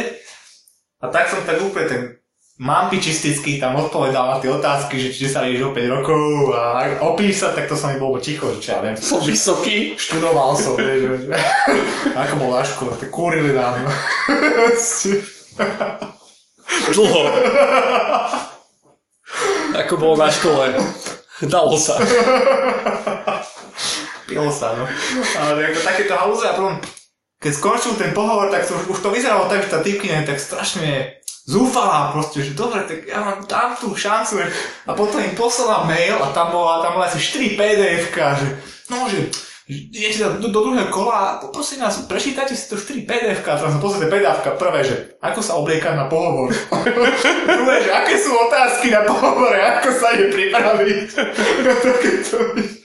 A tak som tak úplne ten mám pičisticky tam odpovedal na tie otázky, že či sa ideš o 5 rokov a opísať, tak to sa mi bolo ticho, že ja viem. Som vysoký. Študoval som, vieš, že, ako bol na škole, tak kúrili nám. Dlho. Ako bolo na škole. Dalo sa. Pilo sa, no. Ale ako takéto halúze a potom, keď skončil ten pohovor, tak to, už to vyzeralo tak, že tá typkyňa je tak strašne zúfalá proste, že dobre, tak ja vám dám tú šancu. A potom im poslala mail a tam bola, tam bola asi 4 pdf že no, že idete do, do, druhého kola a poprosím vás, prečítajte si to 4 pdf a tam sa pozrite pdf prvé, že ako sa obliekať na pohovor. [LAUGHS] Druhé, že aké sú otázky na pohovore, ako sa je pripraviť. [LAUGHS]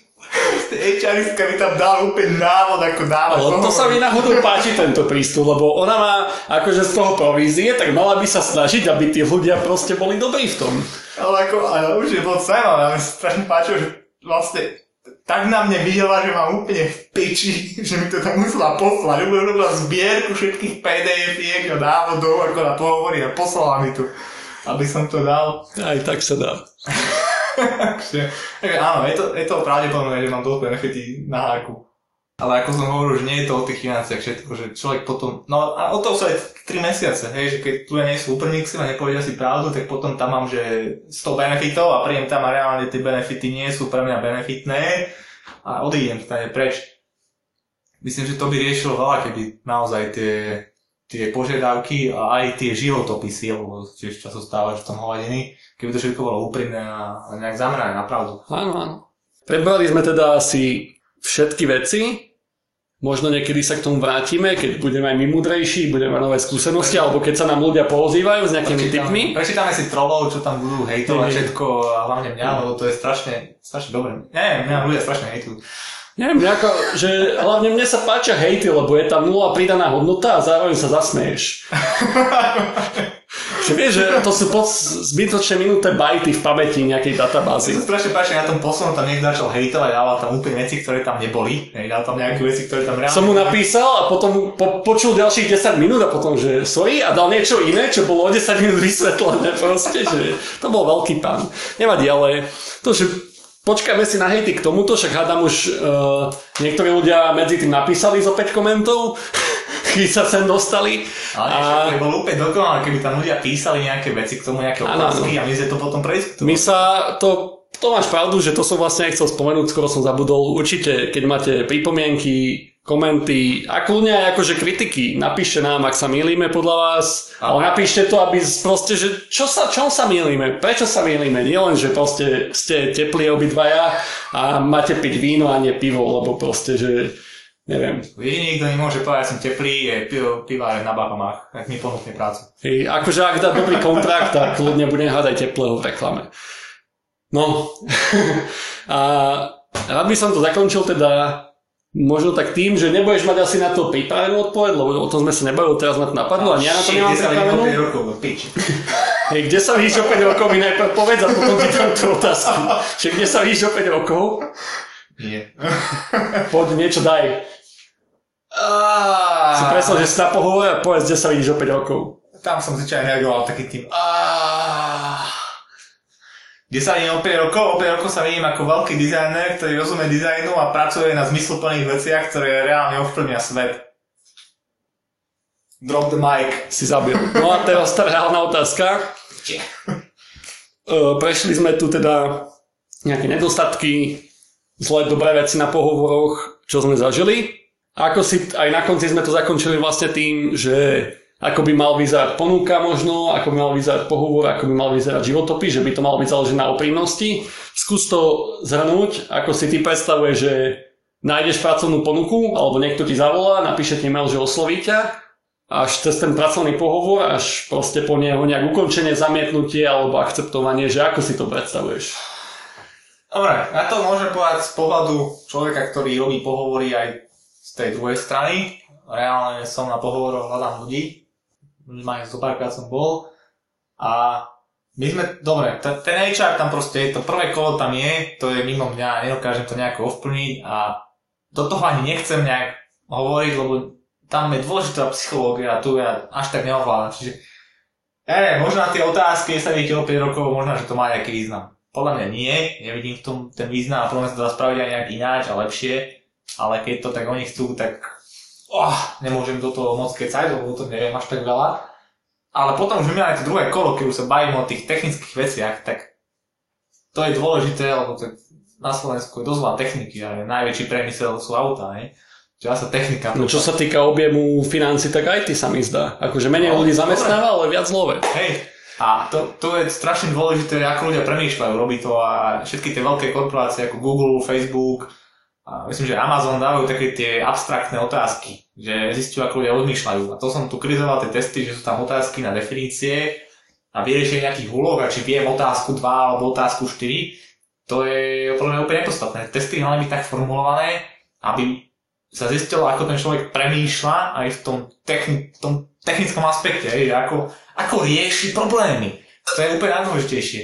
HRistka mi tam dá úplne návod, ako dávať. Ale to sa mi náhodou páči tento prístup, lebo ona má akože z toho provízie, tak mala by sa snažiť, aby tí ľudia proste boli dobrí v tom. Ale ako, ale už je bol zaujímavé, ale strašne páčilo, že vlastne tak na mne videla, že mám úplne v piči, že mi to tam musela poslať. Úplne robila zbierku všetkých pdf a návodov, ako na pohovorí a poslala mi tu, aby som to dal. Aj tak sa dá. Takže, áno, je to, je to pravdepodobné, že mám dosť benefity na háku. Ale ako som hovoril, že nie je to o tých financiách všetko, že človek potom, no a o to sa aj 3 mesiace, hej, že keď tu nie sú úplne a nepovedia si pravdu, tak potom tam mám, že 100 benefitov a príjem tam a reálne tie benefity nie sú pre mňa benefitné a odídem tam preč. Myslím, že to by riešilo veľa, keby naozaj tie, tie požiadavky a aj tie životopisy, lebo tiež často stávaš v tom hovadiny, keby to všetko bolo úprimné a nejak zamerané na pravdu. Áno, áno. Prebrali sme teda asi všetky veci, Možno niekedy sa k tomu vrátime, keď budeme aj my múdrejší, budeme mať nové skúsenosti, alebo keď sa nám ľudia pozývajú s nejakými prečítame, tipmi. Prečítame si trolov, čo tam budú hejtovať všetko a hlavne mňa, lebo to je strašne, strašne dobré. Nie, mňa ľudia strašne hejtujú. Neviem, nejako, že hlavne mne sa páčia hejty, lebo je tam nula pridaná hodnota a zároveň sa zasmeješ. [LAUGHS] že vieš, že to sú pod zbytočne minuté bajty v pamäti nejakej Ja databázy. sa strašne páči na tom poslednom, tam niekto začal hejtovať, dával tam úplne veci, ktoré tam neboli. Hej, dal tam nejaké veci, ktoré tam reálne... Som mu napísal a potom po, počul ďalších 10 minút a potom, že sorry a dal niečo iné, čo bolo o 10 minút vysvetlené proste, že to bol veľký pán. Nevadí, ale to, že počkáme si na hejty k tomuto, však hádam už uh, niektorí ľudia medzi tým napísali zo 5 komentov, [LAUGHS] keď sa sem dostali. Ale a... to bolo úplne dokonalé, keby tam ľudia písali nejaké veci k tomu, nejaké otázky a my sme to potom prediskutovali. My sa to to máš pravdu, že to som vlastne aj chcel spomenúť, skoro som zabudol. Určite, keď máte pripomienky, komenty a kľudne aj akože kritiky, napíšte nám, ak sa mýlime podľa vás, A- ale napíšte to, aby proste, že čo sa, čom sa mýlime, prečo sa mýlime, nie len, že proste ste teplí obidvaja a máte piť víno a nie pivo, lebo proste, že neviem. Jediný, kto mi môže povedať, že som teplý, je pivo, pivár na Bahamách, ak mi ponúkne prácu. Hej, akože ak dá dobrý kontrakt, tak kľudne budem hádať teplého v reklame. No, [LAUGHS] a rád by som to zakončil teda možno tak tým, že nebudeš mať asi na to pripravenú odpoveď, lebo o tom sme sa nebavili, teraz ma to napadlo a ja na to nemám Shit, 10 pripravenú. [LAUGHS] Hej, kde sa vidíš o 5 rokov, mi najprv povedz a potom ti dám tú otázku. Že kde sa vidíš o 5 rokov? Nie. Poď, niečo daj. Si predstav, že si na pohovore a povedz, kde sa vidíš o 5 rokov. Tam som zvyčajne reagoval taký tým "Aaaa." Kde sa vidím o 5 rokov, o 5 rokov sa vidím ako veľký dizajner, ktorý rozumie dizajnu a pracuje na zmysluplných veciach, ktoré reálne ovplyvňa svet. Drop the mic. Si zabil. [LAUGHS] No a teraz tá reálna otázka. Či- [LAUGHS] E, prešli sme tu teda nejaké nedostatky, zlé, dobré veci na pohovoroch, čo sme zažili. A ako si, aj na konci sme to zakončili vlastne tým, že ako by mal vyzerať ponuka možno, ako by mal vyzerať pohovor, ako by mal vyzerať životopis, že by to malo byť založené na úprimnosti. Skús to zhrnúť, ako si ty predstavuješ, že nájdeš pracovnú ponuku, alebo niekto ti zavolá, napíše ti mail, že osloví ťa, až cez ten pracovný pohovor, až proste po neho nejak ukončenie, zamietnutie alebo akceptovanie, že ako si to predstavuješ. Dobre, na to môžem povedať z pohľadu človeka, ktorý robí pohovory aj z tej druhej strany. Reálne som na pohovoroch, hľadám ľudí. Minimálne zo párkrát som bol. A my sme, dobre, t- ten HR tam proste je, to prvé kolo tam je, to je mimo mňa, nedokážem to nejako ovplniť a do toho ani nechcem nejak hovoriť, lebo tam je dôležitá psychológia a tu ja až tak neovládam. Čiže, ja neviem, možno na tie otázky, sa vidíte o 5 rokov, možno, že to má nejaký význam. Podľa mňa nie, nevidím v tom ten význam a podľa sa to dá spraviť aj nejak ináč a lepšie, ale keď to tak oni chcú, tak oh, nemôžem do toho moc kecať, lebo to neviem až tak veľa. Ale potom už máme to druhé kolo, keď už sa bavíme o tých technických veciach, tak to je dôležité, lebo to na Slovensku je dosť veľa techniky a najväčší priemysel sú autá, ne? Čo sa technika. No čo sa týka objemu financí, tak aj ty sa mi zdá. Akože menej No, ľudí zamestnáva, ale viac love. Hej, a to, to je strašne dôležité, ako ľudia premýšľajú, robí to a všetky tie veľké korporácie ako Google, Facebook, myslím, že Amazon dávajú také tie abstraktné otázky, že zistujú, ako ľudia rozmýšľajú. A to som tu krizoval tie testy, že sú tam otázky na definície a vyriešenie nejakých úloh a či viem otázku 2 alebo otázku 4, to je podľa mňa úplne nepodstatné. Testy mali byť tak formulované, aby sa zistilo, ako ten človek premýšľa aj v tom, techni- tom technickom aspekte, že ako, ako rieši problémy. To je úplne najdôležitejšie.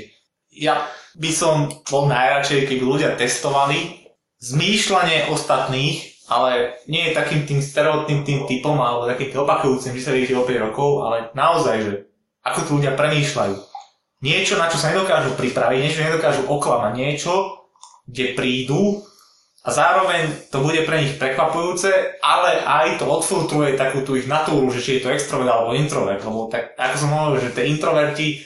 Ja by som bol najradšej, keby ľudia testovali zmýšľanie ostatných, ale nie je takým tým stereotným tým typom, alebo takým tým opakujúcim, že sa rieši o 5 rokov, ale naozaj, že ako tu ľudia premýšľajú. Niečo, na čo sa nedokážu pripraviť, niečo nedokážu oklamať, niečo, kde prídu a zároveň to bude pre nich prekvapujúce, ale aj to odfiltruje takú tú ich natúru, že či je to extrovert alebo introvert, lebo tak, ako som hovoril, že tie introverti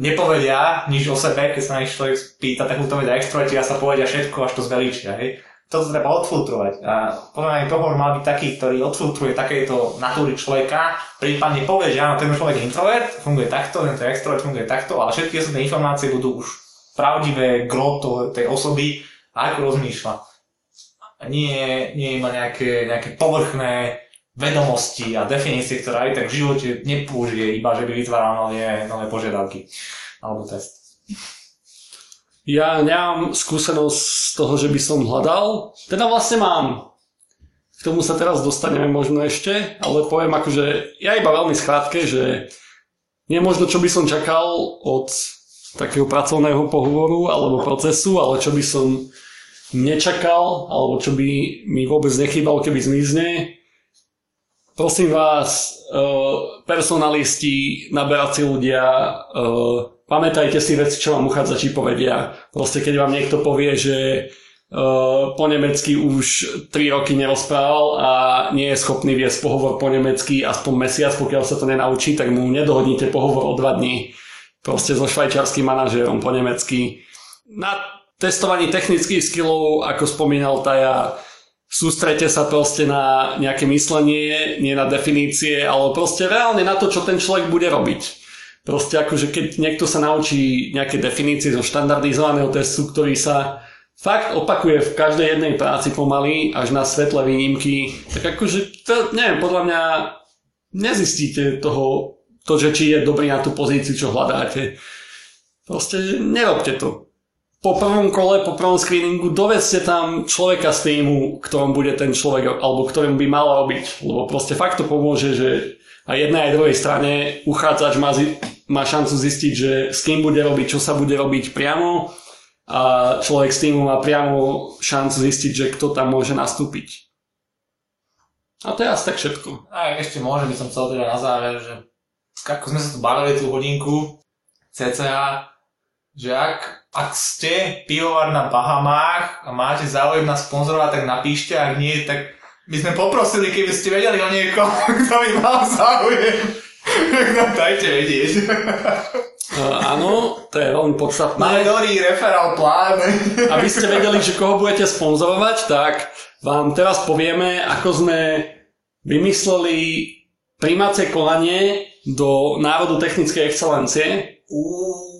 nepovedia nič o sebe, keď sa na nich človek spýta, tak mu to vedia extroverti a sa povedia všetko, až to zveličia, hej. Toto treba odfiltrovať a podľa mňa pohovor mal byť taký, ktorý odfiltruje takéto natúry človeka, prípadne povie, že áno, ten človek je introvert, funguje takto, ten je extrovert, funguje takto, ale všetky ostatné informácie budú už pravdivé gro toho- tej osoby ako rozmýšľa. Nie, nie iba nejaké, nejaké povrchné vedomosti a definície, ktoré aj tak v živote nepoužije, iba že by vytváral nové, nové požiadavky alebo test. Ja nemám skúsenosť z toho, že by som hľadal. Teda vlastne mám. K tomu sa teraz dostaneme možno ešte, ale poviem akože ja iba veľmi skrátke, že nie možno, čo by som čakal od takého pracovného pohovoru alebo procesu, ale čo by som nečakal, alebo čo by mi vôbec nechýbalo, keby zmizne. Prosím vás, uh, personalisti, naberací ľudia, uh, pamätajte si veci, čo vám uchádzači povedia. Proste keď vám niekto povie, že uh, po nemecky už 3 roky nerozprával a nie je schopný viesť pohovor po nemecky aspoň mesiac, pokiaľ sa to nenaučí, tak mu nedohodnite pohovor o 2 dní. Proste so švajčiarským manažérom po nemecky. Na testovaní technických skillov, ako spomínal Taja, sústrete sa proste na nejaké myslenie, nie na definície, ale proste reálne na to, čo ten človek bude robiť. Proste akože keď niekto sa naučí nejaké definície zo štandardizovaného testu, ktorý sa fakt opakuje v každej jednej práci pomaly, až na svetle výnimky, tak akože, to, neviem, podľa mňa nezistíte toho, to, že či je dobrý na tú pozíciu, čo hľadáte. Proste nerobte to po prvom kole, po prvom screeningu dovedzte tam človeka z týmu, ktorom bude ten človek, alebo ktorým by mal robiť. Lebo proste fakt to pomôže, že aj jednej aj druhej strane uchádzač má, má šancu zistiť, že s kým bude robiť, čo sa bude robiť priamo a človek z týmu má priamo šancu zistiť, že kto tam môže nastúpiť. A to je asi tak všetko. A ešte môžem, by som chcel teda na záver, že ako sme sa tu bavili tú hodinku, cca, že ak ak ste pivovar na Bahamách a máte záujem na sponzorovať, tak napíšte, ak nie, tak by sme poprosili, keby ste vedeli o niekom, [LAUGHS] kto by mal záujem, tak nám dajte vedieť. Uh, áno, to je veľmi podstatné. Máme dobrý referál plán. Aby ste vedeli, že koho budete sponzorovať, tak vám teraz povieme, ako sme vymysleli príjmacie konanie do Národu technickej excelencie. Uh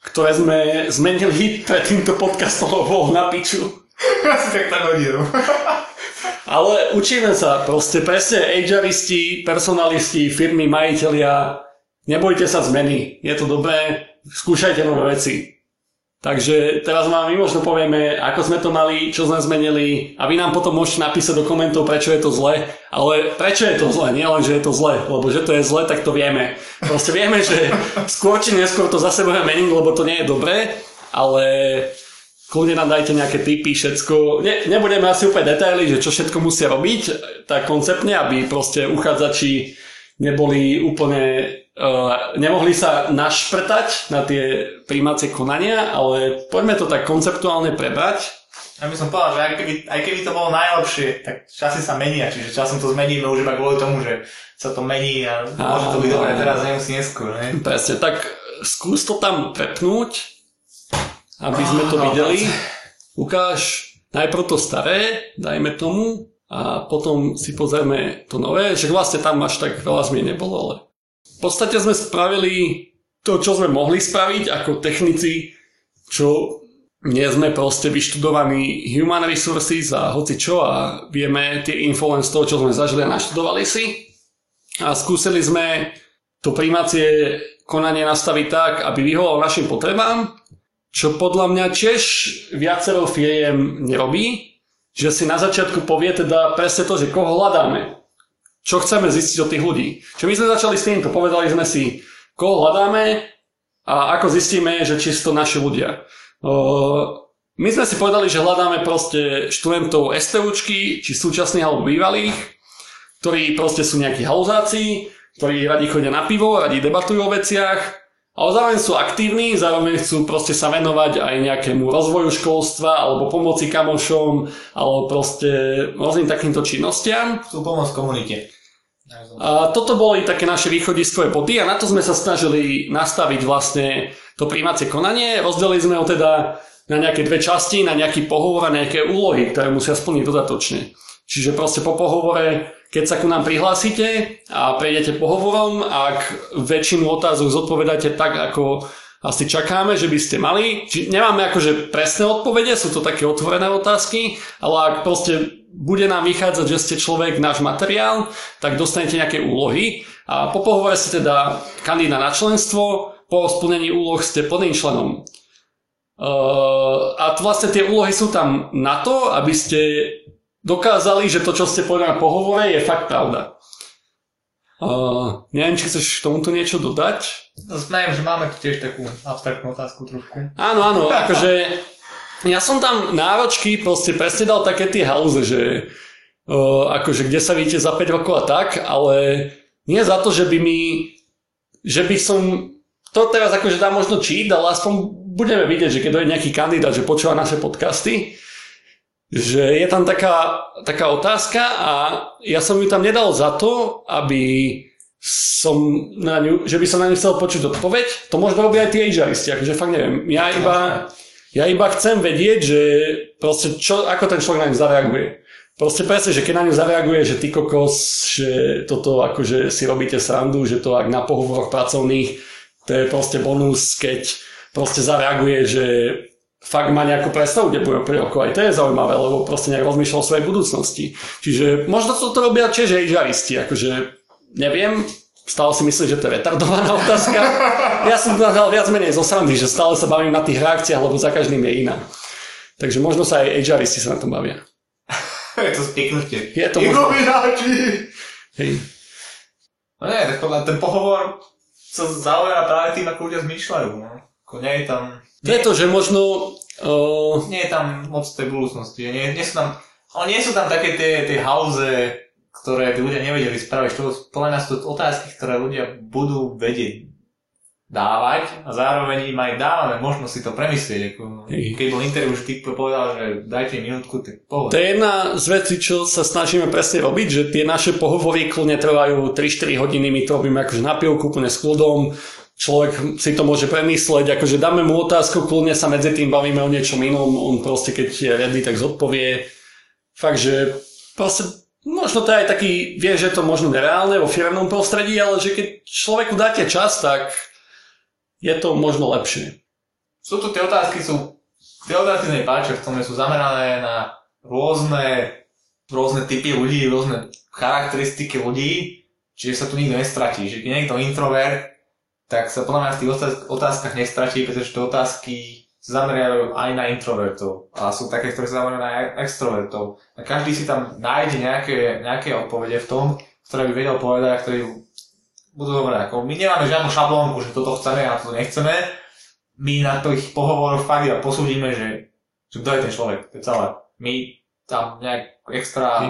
ktoré sme zmenili pred týmto podcastom, lebo na piču. Asi tak tak hodinu. [LAUGHS] Ale učíme sa, proste presne HRisti, personalisti, firmy, majiteľia, nebojte sa zmeny, je to dobré, skúšajte nové veci. Takže teraz vám my možno povieme, ako sme to mali, čo sme zmenili a vy nám potom môžete napísať do komentov, prečo je to zle. Ale prečo je to zle? Nie len, že je to zle, lebo že to je zle, tak to vieme. Proste vieme, že skôr či neskôr to zase budeme meniť, lebo to nie je dobré, ale kľudne nám dajte nejaké tipy, všetko. Ne, nebudeme asi úplne detaily, že čo všetko musia robiť, tak konceptne, aby proste uchádzači neboli úplne Uh, nemohli sa našprtať na tie príjmacie konania, ale poďme to tak konceptuálne prebrať. Ja by som povedal, že aj keby, aj keby to bolo najlepšie, tak časy sa menia, čiže časom to zmeníme už iba kvôli tomu, že sa to mení a môže to byť dobré teraz, nemusí neskôr. Ne? Presne, tak skús to tam prepnúť, aby sme to videli. Ukáž najprv to staré, dajme tomu, a potom si pozrieme to nové, že vlastne tam až tak veľa zmien nebolo, ale v podstate sme spravili to, čo sme mohli spraviť ako technici, čo nie sme proste vyštudovaní human resources a hoci čo a vieme tie info len z toho, čo sme zažili a naštudovali si. A skúsili sme to príjmacie konanie nastaviť tak, aby vyhovalo našim potrebám, čo podľa mňa tiež viacero firiem nerobí, že si na začiatku povie teda presne to, že koho hľadáme čo chceme zistiť od tých ľudí. Čo my sme začali s týmto, povedali sme si, koho hľadáme a ako zistíme, že či sú to naši ľudia. My sme si povedali, že hľadáme proste študentov STUčky, či súčasných alebo bývalých, ktorí proste sú nejakí hauzáci, ktorí radi chodia na pivo, radi debatujú o veciach, ale zároveň sú aktívni, zároveň chcú proste sa venovať aj nejakému rozvoju školstva alebo pomoci kamošom alebo proste rôznym takýmto činnostiam. Chcú pomôcť komunite. A toto boli také naše východiskové body a na to sme sa snažili nastaviť vlastne to príjmacie konanie. Rozdelili sme ho teda na nejaké dve časti, na nejaký pohovor a nejaké úlohy, ktoré musia splniť dodatočne. Čiže proste po pohovore keď sa ku nám prihlásite a prejdete pohovorom, ak väčšinu otázok zodpovedáte tak, ako asi čakáme, že by ste mali. Či nemáme akože presné odpovede, sú to také otvorené otázky, ale ak proste bude nám vychádzať, že ste človek, náš materiál, tak dostanete nejaké úlohy a po pohovore ste teda kandidát na členstvo, po splnení úloh ste plným členom. Uh, a vlastne tie úlohy sú tam na to, aby ste dokázali, že to, čo ste povedali na pohovore, je fakt pravda. Uh, neviem, či chceš k tomuto niečo dodať? No, Smejem, že máme tu tiež takú abstraktnú otázku trošku. Áno, áno, [LAUGHS] akože ja som tam náročky proste presne dal také tie halúze, že uh, akože kde sa vidíte za 5 rokov a tak, ale nie za to, že by mi, že by som to teraz akože dá možno cheat, ale aspoň budeme vidieť, že keď je nejaký kandidát, že počúva naše podcasty, že je tam taká, taká otázka a ja som ju tam nedal za to, aby som na ňu, že by som na ňu chcel počuť odpoveď. To možno robia aj tí HRisti, akože fakt neviem. Ja iba, ja iba chcem vedieť, že proste čo, ako ten človek na ňu zareaguje. Proste presne, že keď na ňu zareaguje, že ty kokos, že toto akože si robíte srandu, že to ak na pohovoroch pracovných, to je proste bonus, keď proste zareaguje, že fakt má nejakú predstavu, kde bude pri rokov. Aj to je zaujímavé, lebo proste nejak rozmýšľal o svojej budúcnosti. Čiže možno to, to robia tiež aj žaristi, akože neviem, stále si myslím, že to je retardovaná otázka. Ja som to dal viac menej zo srandy, že stále sa bavím na tých reakciách, lebo za každým je iná. Takže možno sa aj HRisti sa na tom bavia. [LAUGHS] je to spiknutie. Je to možno. Hej. No nie, tak podľa ten pohovor sa zaoberá práve tým, ako ľudia zmýšľajú. No. Ako nie je tam... To je to, že možno... Uh, nie je tam moc tej budúcnosti. Nie, nie sú tam, ale nie sú tam také tie, tie hauze, ktoré by ľudia nevedeli spraviť. To podľa nás sú to otázky, ktoré ľudia budú vedieť dávať a zároveň im aj dávame možnosť si to premyslieť. Ako, keď bol interview, už typ povedal, že dajte mi minútku, tak To povedal. je jedna z vecí, čo sa snažíme presne robiť, že tie naše pohovory kľudne trvajú 3-4 hodiny, my to robíme akože na pivku, s kľudom, človek si to môže premysleť, akože dáme mu otázku, kľudne sa medzi tým bavíme o niečom inom, on proste keď je ready, tak zodpovie. Fakt, že proste možno to je aj taký, vie, že je to možno nereálne vo firmnom prostredí, ale že keď človeku dáte čas, tak je to možno lepšie. Sú tu tie otázky, sú, tie otázky sa v tom, sú zamerané na rôzne, rôzne typy ľudí, rôzne charakteristiky ľudí, čiže sa tu nikto nestratí. Že keď niekto introvert, tak sa podľa mňa v tých otázk- otázkach nestratí, pretože tie otázky sa zameriavajú aj na introvertov a sú také, ktoré sa zameriavajú na extrovertov. A každý si tam nájde nejaké, nejaké odpovede v tom, ktoré by vedel povedať a ktoré budú dobré. Ako my nemáme žiadnu šablónku, že toto chceme a toto nechceme. My na tých pohovoroch fakt iba posúdime, že, že kto je ten človek. To je celé. My tam nejak extra...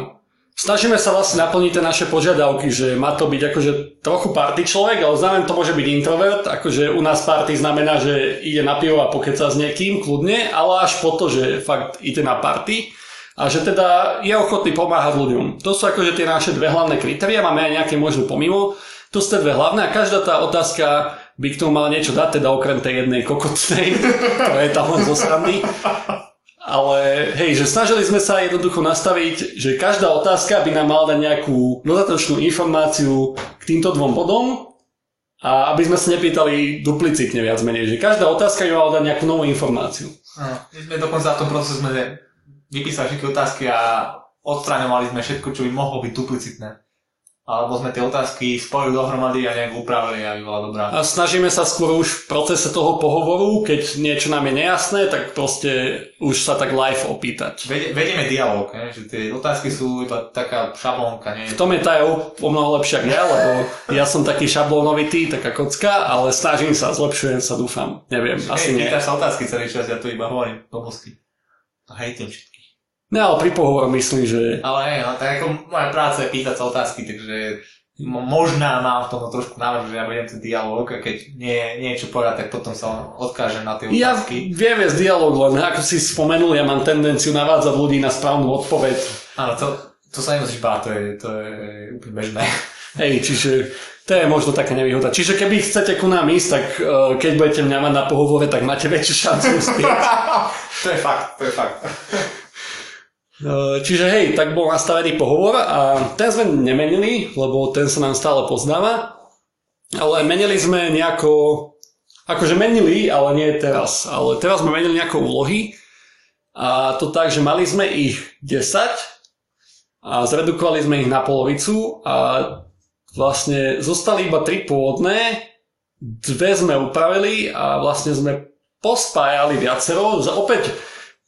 Snažíme sa vlastne naplniť tie naše požiadavky, že má to byť akože trochu party človek, ale zároveň to môže byť introvert, akože u nás party znamená, že ide na pivo a pokeca s niekým kľudne, ale až po to, že fakt ide na party a že teda je ochotný pomáhať ľuďom. To sú akože tie naše dve hlavné kritéria, máme aj nejaké možno pomimo, to sú tie dve hlavné a každá tá otázka by k tomu mala niečo dať, teda okrem tej jednej kokotnej, [LAUGHS] ktorá je tam len zo srandy. Ale hej, že snažili sme sa jednoducho nastaviť, že každá otázka by nám mala dať nejakú dodatočnú informáciu k týmto dvom bodom a aby sme sa nepýtali duplicitne viac menej, že každá otázka by mala dať nejakú novú informáciu. No, my sme dokonca v tom procese sme vypísali všetky otázky a odstraňovali sme všetko, čo by mohlo byť duplicitné. Alebo sme tie otázky spojili dohromady a nejak upravili, aby bola dobrá. A snažíme sa skôr už v procese toho pohovoru, keď niečo nám je nejasné, tak proste už sa tak live opýtať. Vedieme dialog, ne? že tie otázky sú iba taká šablónka. Nie? V tom je tá o mnoho lepšia ja, lebo ja som taký šablónovitý, taká kocka, ale snažím sa, zlepšujem sa, dúfam. Neviem, asi Hej, nie. pýtaš sa otázky celý čas, ja tu iba hovorím. To hejtím všetkých. No ale pri pohovore myslím, že Ale hej, no, tak ako moja práca je pýtať sa otázky, takže mo- možná mám v tom trošku návrh, že ja budem ten dialog a keď nie, niečo povedať, tak potom sa odkážem na tie ja otázky. viem viesť dialog, len ako si spomenul, ja mám tendenciu navádzať ľudí na správnu odpoveď. Áno, to, to sa nemusíš báť, to je, to je úplne bežné. Hej, čiže to je možno taká nevýhoda. Čiže keby chcete ku nám ísť, tak uh, keď budete mňa mať na pohovore, tak máte väčšiu šancu [LAUGHS] uspieť. to je fakt, to je fakt. Uh, čiže hej, tak bol nastavený pohovor a ten sme nemenili, lebo ten sa nám stále poznáva. Ale menili sme nejako, akože menili, ale nie teraz. Ale teraz sme menili nejako úlohy a to tak, že mali sme ich 10 a zredukovali sme ich na polovicu a vlastne zostali iba tri pôvodné, dve sme upravili a vlastne sme pospájali viacero. Opäť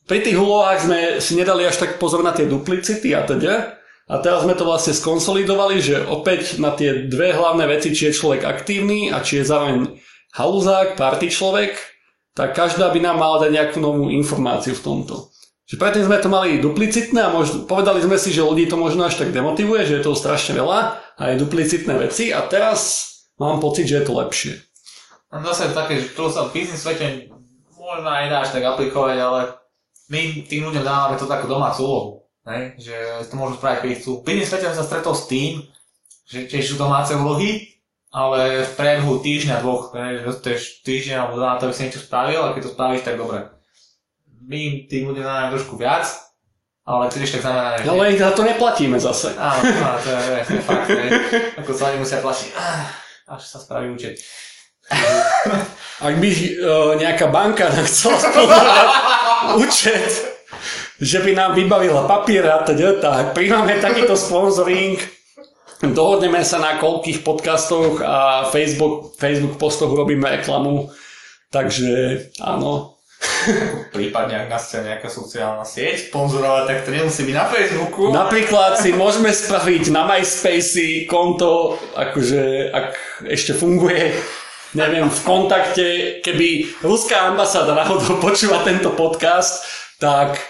pri tých úlohách sme si nedali až tak pozor na tie duplicity a teda. A teraz sme to vlastne skonsolidovali, že opäť na tie dve hlavné veci, či je človek aktívny a či je zároveň haluzák, party človek, tak každá by nám mala dať nejakú novú informáciu v tomto. Že predtým sme to mali duplicitné a možno, povedali sme si, že ľudí to možno až tak demotivuje, že je to strašne veľa a je duplicitné veci a teraz mám pocit, že je to lepšie. Zase také, že to sa v biznis svete možno aj dáš tak aplikovať, ale my tým ľuďom dávame to takú domácu úlohu. Ne? Že to môžu spraviť, keď chcú. V svete som sa stretol s tým, že tiež sú domáce úlohy, ale v priebehu týždňa, dvoch, ne? že dostaneš týždeň alebo dva na to, aby si niečo spravil a keď to spravíš, tak dobre. My tým ľuďom dávame trošku viac, ale tiež tak znamená, že... Ale ich za to neplatíme zase. Áno, áno, to je, to je fakt, ne? Ako sa oni musia platiť. Ah, Až sa spraví účet. [LAUGHS] Ak by uh, nejaká banka nám chcela [LAUGHS] sponzorovať účet, že by nám vybavila papier a teda, tak príjmame takýto sponsoring, dohodneme sa na koľkých podcastoch a Facebook, Facebook postoch robíme reklamu, takže áno. [LAUGHS] Prípadne, ak nás chce nejaká sociálna sieť sponzorovať, tak to nemusí byť na Facebooku. Napríklad si môžeme spraviť na MySpace konto, akože ak ešte funguje, neviem, v kontakte, keby ruská ambasáda náhodou počúva tento podcast, tak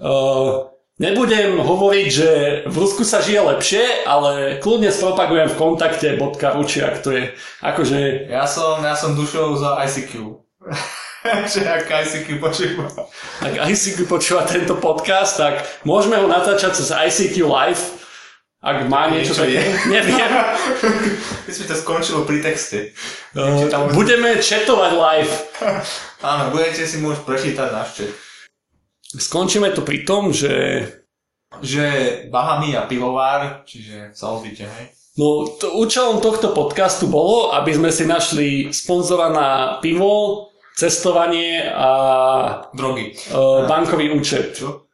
uh, nebudem hovoriť, že v Rusku sa žije lepšie, ale kľudne spropagujem v kontakte .ručiak, to je akože Ja som, ja som dušou za ICQ. [LAUGHS] že ak ICQ počúva. ak ICQ počúva tento podcast, tak môžeme ho natáčať cez ICQ Live, ak má niečo, Niečo také, je. [LAUGHS] neviem. [LAUGHS] My sme to skončilo pri texte. Uh, tam- budeme chatovať live. [LAUGHS] Áno, budete si môcť prečítať náš chat. Skončíme to pri tom, že Že Bahamy a pivovár, čiže sa ozvite, hej? no, to, účelom tohto podcastu bolo, aby sme si našli sponzora pivo, cestovanie a Drogy. uh, bankový účet. Čo?